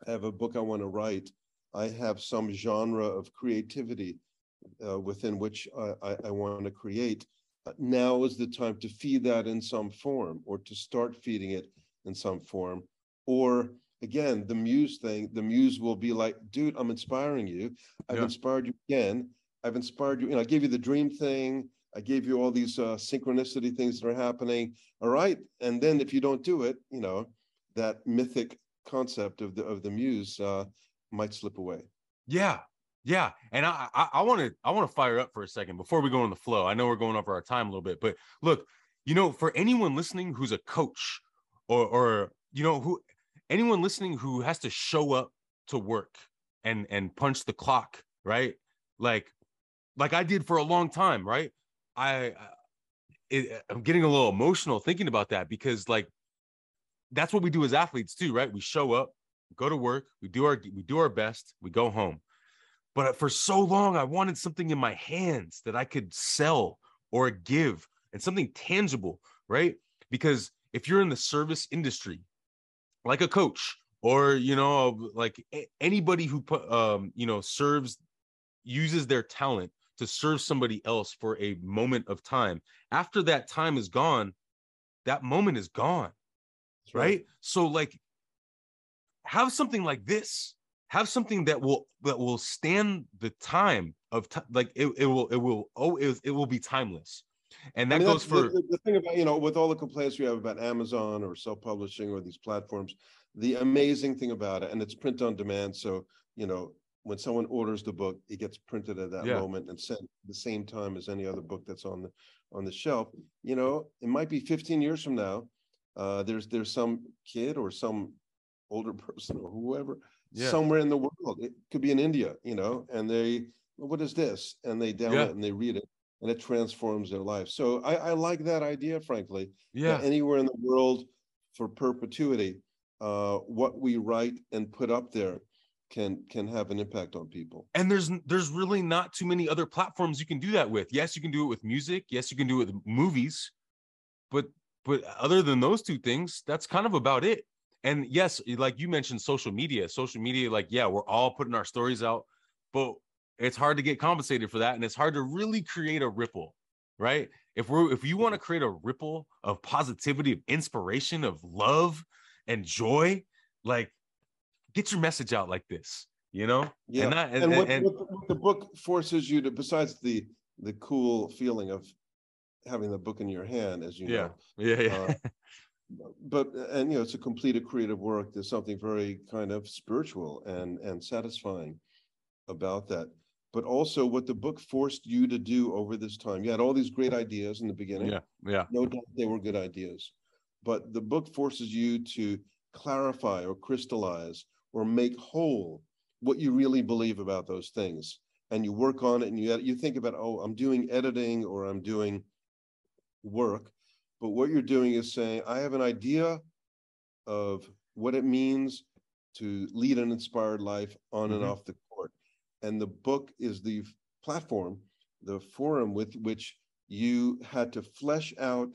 I have a book I want to write, I have some genre of creativity uh, within which I, I, I want to create. Uh, now is the time to feed that in some form or to start feeding it in some form or again, the muse thing, the muse will be like, dude, I'm inspiring you. I've yeah. inspired you again. I've inspired you. You know, I gave you the dream thing. I gave you all these uh, synchronicity things that are happening. All right. And then if you don't do it, you know, that mythic concept of the of the muse uh, might slip away. Yeah. Yeah. And I I want to I want to fire up for a second before we go on the flow. I know we're going over our time a little bit, but look, you know, for anyone listening who's a coach or or you know who anyone listening who has to show up to work and and punch the clock, right? Like like I did for a long time, right? I it, I'm getting a little emotional thinking about that because like that's what we do as athletes too, right? We show up, go to work, we do our we do our best, we go home. But for so long, I wanted something in my hands that I could sell or give and something tangible, right? Because if you're in the service industry, like a coach or you know like anybody who um you know serves uses their talent to serve somebody else for a moment of time after that time is gone that moment is gone right. right so like have something like this have something that will that will stand the time of t- like it, it will it will oh it, it will be timeless and that I mean, goes for the, the, thing about you know with all the complaints we have about Amazon or self-publishing or these platforms. The amazing thing about it, and it's print on demand, so you know when someone orders the book, it gets printed at that yeah. moment and sent the same time as any other book that's on the on the shelf. You know, it might be 15 years from now. Uh, there's there's some kid or some older person or whoever yeah. somewhere in the world. It could be in India, you know, and they what is this? And they download yeah. it and they read it and it transforms their life. So I, I like that idea, frankly. Yeah. anywhere in the world for perpetuity, uh, what we write and put up there can can have an impact on people. And there's there's really not too many other platforms you can do that with. Yes, you can do it with music. Yes, you can do it with movies. But but other than those two things, that's kind of about it. And yes, like you mentioned social media, social media like yeah, we're all putting our stories out, but it's hard to get compensated for that and it's hard to really create a ripple right if we're if you want to mm-hmm. create a ripple of positivity of inspiration of love and joy like get your message out like this you know yeah and, that, and, and, what, and what, the book forces you to besides the the cool feeling of having the book in your hand as you yeah know, yeah yeah uh, but and you know it's a completed creative work there's something very kind of spiritual and and satisfying about that but also what the book forced you to do over this time. You had all these great ideas in the beginning. Yeah, yeah. No doubt they were good ideas. But the book forces you to clarify or crystallize or make whole what you really believe about those things. And you work on it and you, you think about, oh, I'm doing editing or I'm doing work. But what you're doing is saying, I have an idea of what it means to lead an inspired life on mm-hmm. and off the court. and the book is the platform, the forum with which you had to flesh out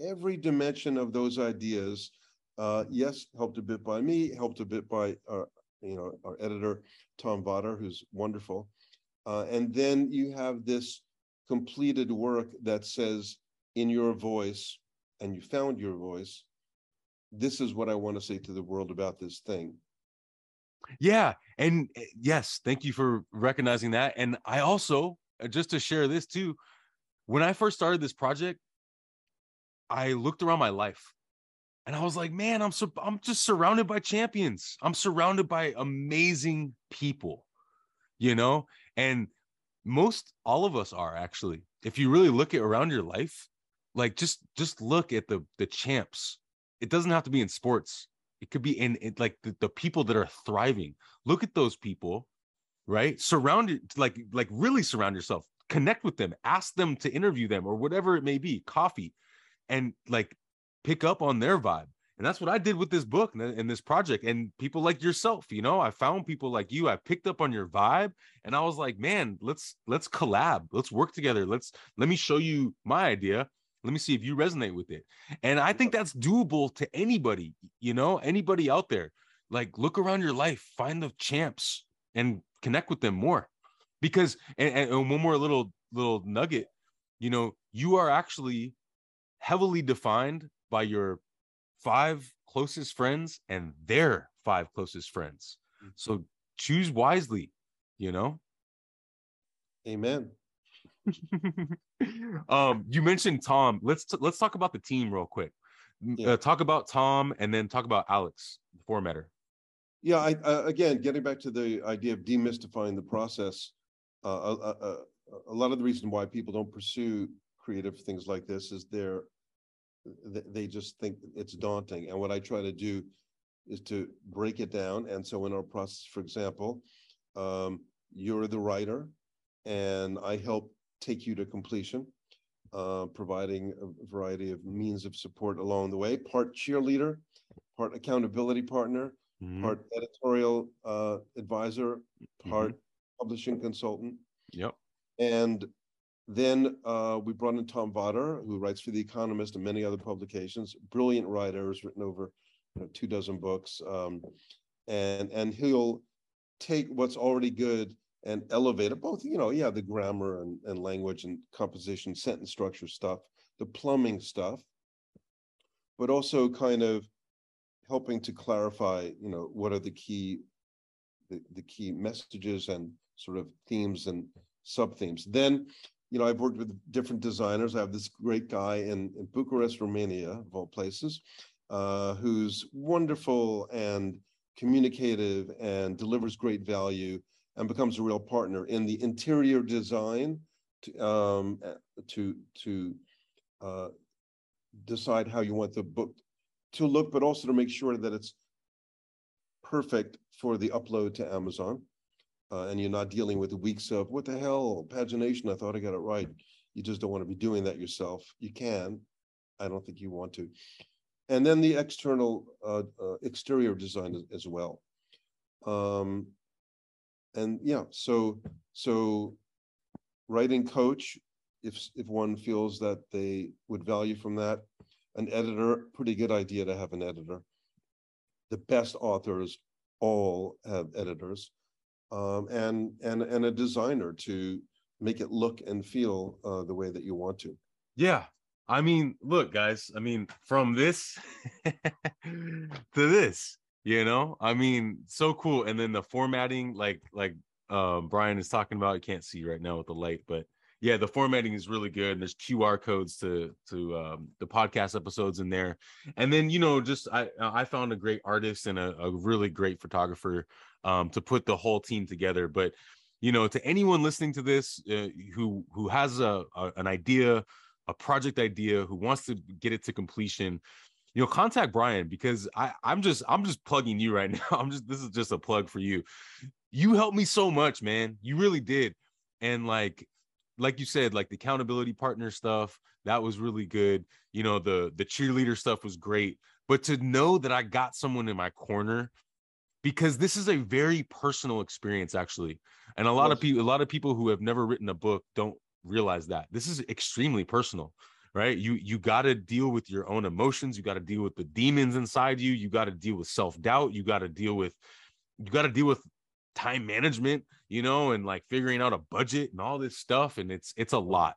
every dimension of those ideas Uh, yes, helped a bit by me, helped a bit by our, you know, our editor, Tom Vodder, who's wonderful. Uh, and then you have this completed work that says in your voice, and you found your voice, this is what I want to say to the world about this thing. Yeah. And eh, yes, thank you for recognizing that. And I also, uh, just to share this too, when I first started this project, I looked around my life and I was like, man, I'm so I'm just surrounded by champions. I'm surrounded by amazing people, you know, and most all of us are actually. If you really look at around your life, like just just look at the the champs. It doesn't have to be in sports. It could be in, like the, the people that are thriving. Look at those people, right? Surround it like like really surround yourself. Connect with them. Ask them to interview them or whatever it may be. Coffee, and like pick up on their vibe. And that's what I did with this book and, and, this project. And people like yourself, you know, I found people like you. I picked up on your vibe, and I was like, man, let's let's collab. Let's work together. Let's let me show you my idea. Let me see if you resonate with it. And I think that's doable to anybody, you know, anybody out there. Like look around your life, find the champs and connect with them more. Because and, and one more little little nugget, you know, you are actually heavily defined by your five closest friends and their five closest friends. Mm-hmm. So choose wisely, you know? Amen. um, you mentioned Tom. Let's t- let's talk about the team real quick. Yeah. Uh, talk about Tom and then talk about Alex, the formatter. Yeah, I, uh, again, getting back to the idea of demystifying the process, uh, uh, uh, a lot of the reason why people don't pursue creative things like this is they're they just think it's daunting. And what I try to do is to break it down. And so in our process, for example, um, you're the writer, and I help take you to completion, uh, providing a variety of means of support along the way. Part cheerleader, part accountability partner, mm-hmm. part editorial uh, advisor, part mm-hmm. publishing consultant. Yep. And then uh, we brought in Tom Vodder, who writes for The Economist and many other publications. Brilliant writer, has written over you know, two dozen books, um, and and he'll take what's already good and elevate it. Both, you know, yeah, the grammar and, and language and composition, sentence structure stuff, the plumbing stuff, but also kind of helping to clarify, you know, what are the key the, the key messages and sort of themes and sub themes. Then you know, I've worked with different designers. I have this great guy in, in Bucharest, Romania, of all places, uh, who's wonderful and communicative and delivers great value and becomes a real partner in the interior design to um, to to uh, decide how you want the book to look, but also to make sure that it's perfect for the upload to Amazon uh, and you're not dealing with weeks of what the hell pagination. I thought I got it right. You just don't want to be doing that yourself. You can. I don't think you want to. And then the external uh, uh, exterior design as, as well. Um, and yeah, so so writing coach, if if one feels that they would value from that, an editor, pretty good idea to have an editor. The best authors all have editors um, and and and a designer to make it look and feel uh, the way that you want to. Yeah, I mean, look, guys. I mean, from this to this, you know, I mean, so cool. And then the formatting, like like um, Brian is talking about, you can't see right now with the light, but yeah, the formatting is really good. And there's QR codes to to um, the podcast episodes in there. And then you know, just I I found a great artist and a, a really great photographer um, to put the whole team together. But you know, to anyone listening to this uh, who who has a, a an idea, a project idea, who wants to get it to completion, you know contact brian because i i'm just i'm just plugging you right now. I'm just this is just a plug for you. You helped me so much man. You really did. And like like you said like the accountability partner stuff that was really good. You know the the cheerleader stuff was great. But to know that i got someone in my corner because this is a very personal experience actually and a lot yes. of people a lot of people who have never written a book don't realize that this is extremely personal right? You you got to deal with your own emotions. You got to deal with the demons inside you. You got to deal with self doubt. You got to deal with you got to deal with time management, you know, and like figuring out a budget and all this stuff. And it's it's a lot.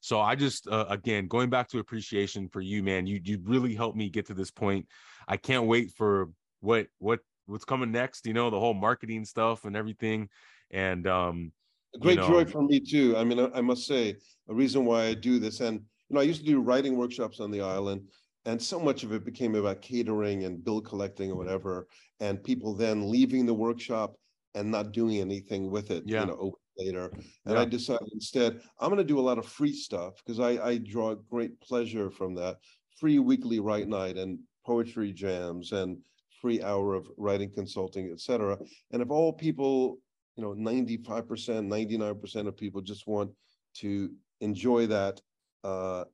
So I just uh, again going back to appreciation for you, man. You you really helped me get to this point. I can't wait for what what what's coming next. You know, the whole marketing stuff and everything. And um, a great you know, joy for me too. I mean, I, I must say a reason why I do this, and you know, I used to do writing workshops on the island, and so much of it became about catering and bill collecting or whatever, and people then leaving the workshop and not doing anything with it. Yeah. You know, later. And Yeah. I decided instead, I'm going to do a lot of free stuff because I, I draw great pleasure from that free weekly write night and poetry jams and free hour of writing consulting, et cetera. And if all people, you know, 95%, 99% of people just want to enjoy that, uh,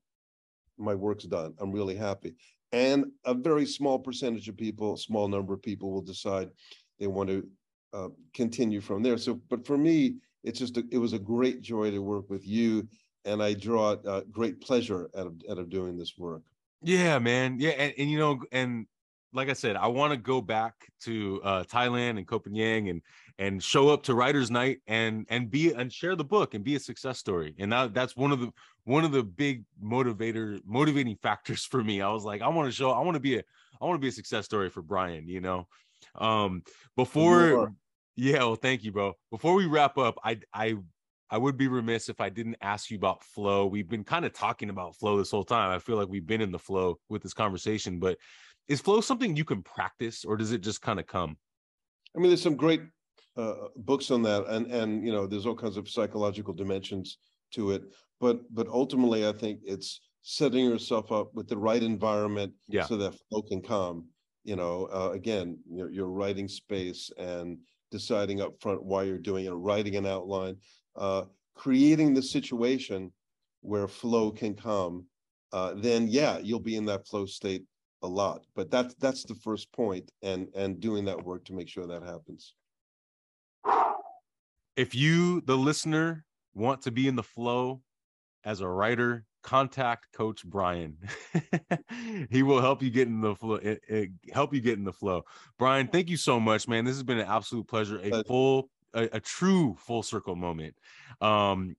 my work's done. I'm really happy. And a very small percentage of people, small number of people will decide they want to uh, continue from there. So, but for me, it's just, a, it was a great joy to work with you. And I draw uh, great pleasure out of, out of doing this work. Yeah, man. Yeah, and, and you know, and like I said, I want to go back to uh, Thailand and Koh Phangan and and show up to Writers Night and and be and share the book and be a success story. And that, that's one of the one of the big motivator motivating factors for me. I was like, I want to show, I want to be a, I want to be a success story for Brian. You know, um, before, yeah. Well, thank you, bro. Before we wrap up, I I I would be remiss if I didn't ask you about flow. We've been kind of talking about flow this whole time. I feel like we've been in the flow with this conversation, but is flow something you can practice or does it just kind of come? I mean, there's some great uh, books on that, and and you know, there's all kinds of psychological dimensions to it. But but ultimately, I think it's setting yourself up with the right environment Yeah. so that flow can come. You know, uh, again, your your writing space and deciding up front why you're doing it, writing an outline, uh, creating the situation where flow can come. Uh, then yeah, you'll be in that flow state a lot. But that's that's the first point, and and doing that work to make sure that happens. If you, the listener, want to be in the flow as a writer, contact Coach Brian. he will help you get in the flow. It, it- help you get in the flow. Brian, thank you so much, man. This has been an absolute pleasure. A Pleasure. full, a, a true full circle moment. Um,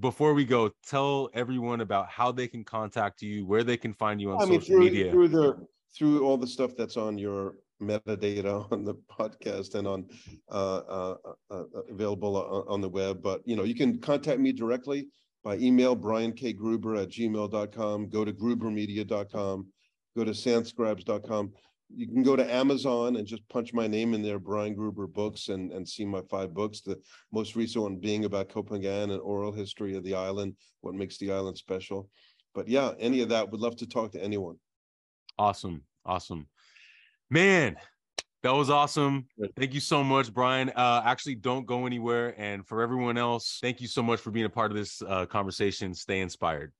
before we go, tell everyone about how they can contact you, where they can find you on I mean, social through, media. through the, through all the stuff that's on your metadata on the podcast and on, uh, uh, uh, uh, available on, on the web, but, you know, you can contact me directly by email, briankgruber at gmail.com, go to grubermedia.com, go to sanscribes.com. You can go to Amazon and just punch my name in there, Brian Gruber Books, and, and see my five books. The most recent one being about Koh Phangan and oral history of the island, what makes the island special. But yeah, any of that, would love to talk to anyone. Awesome. Awesome. Man, that was awesome. Thank you so much, Brian. Uh, actually, don't go anywhere. And for everyone else, thank you so much for being a part of this uh, conversation. Stay inspired.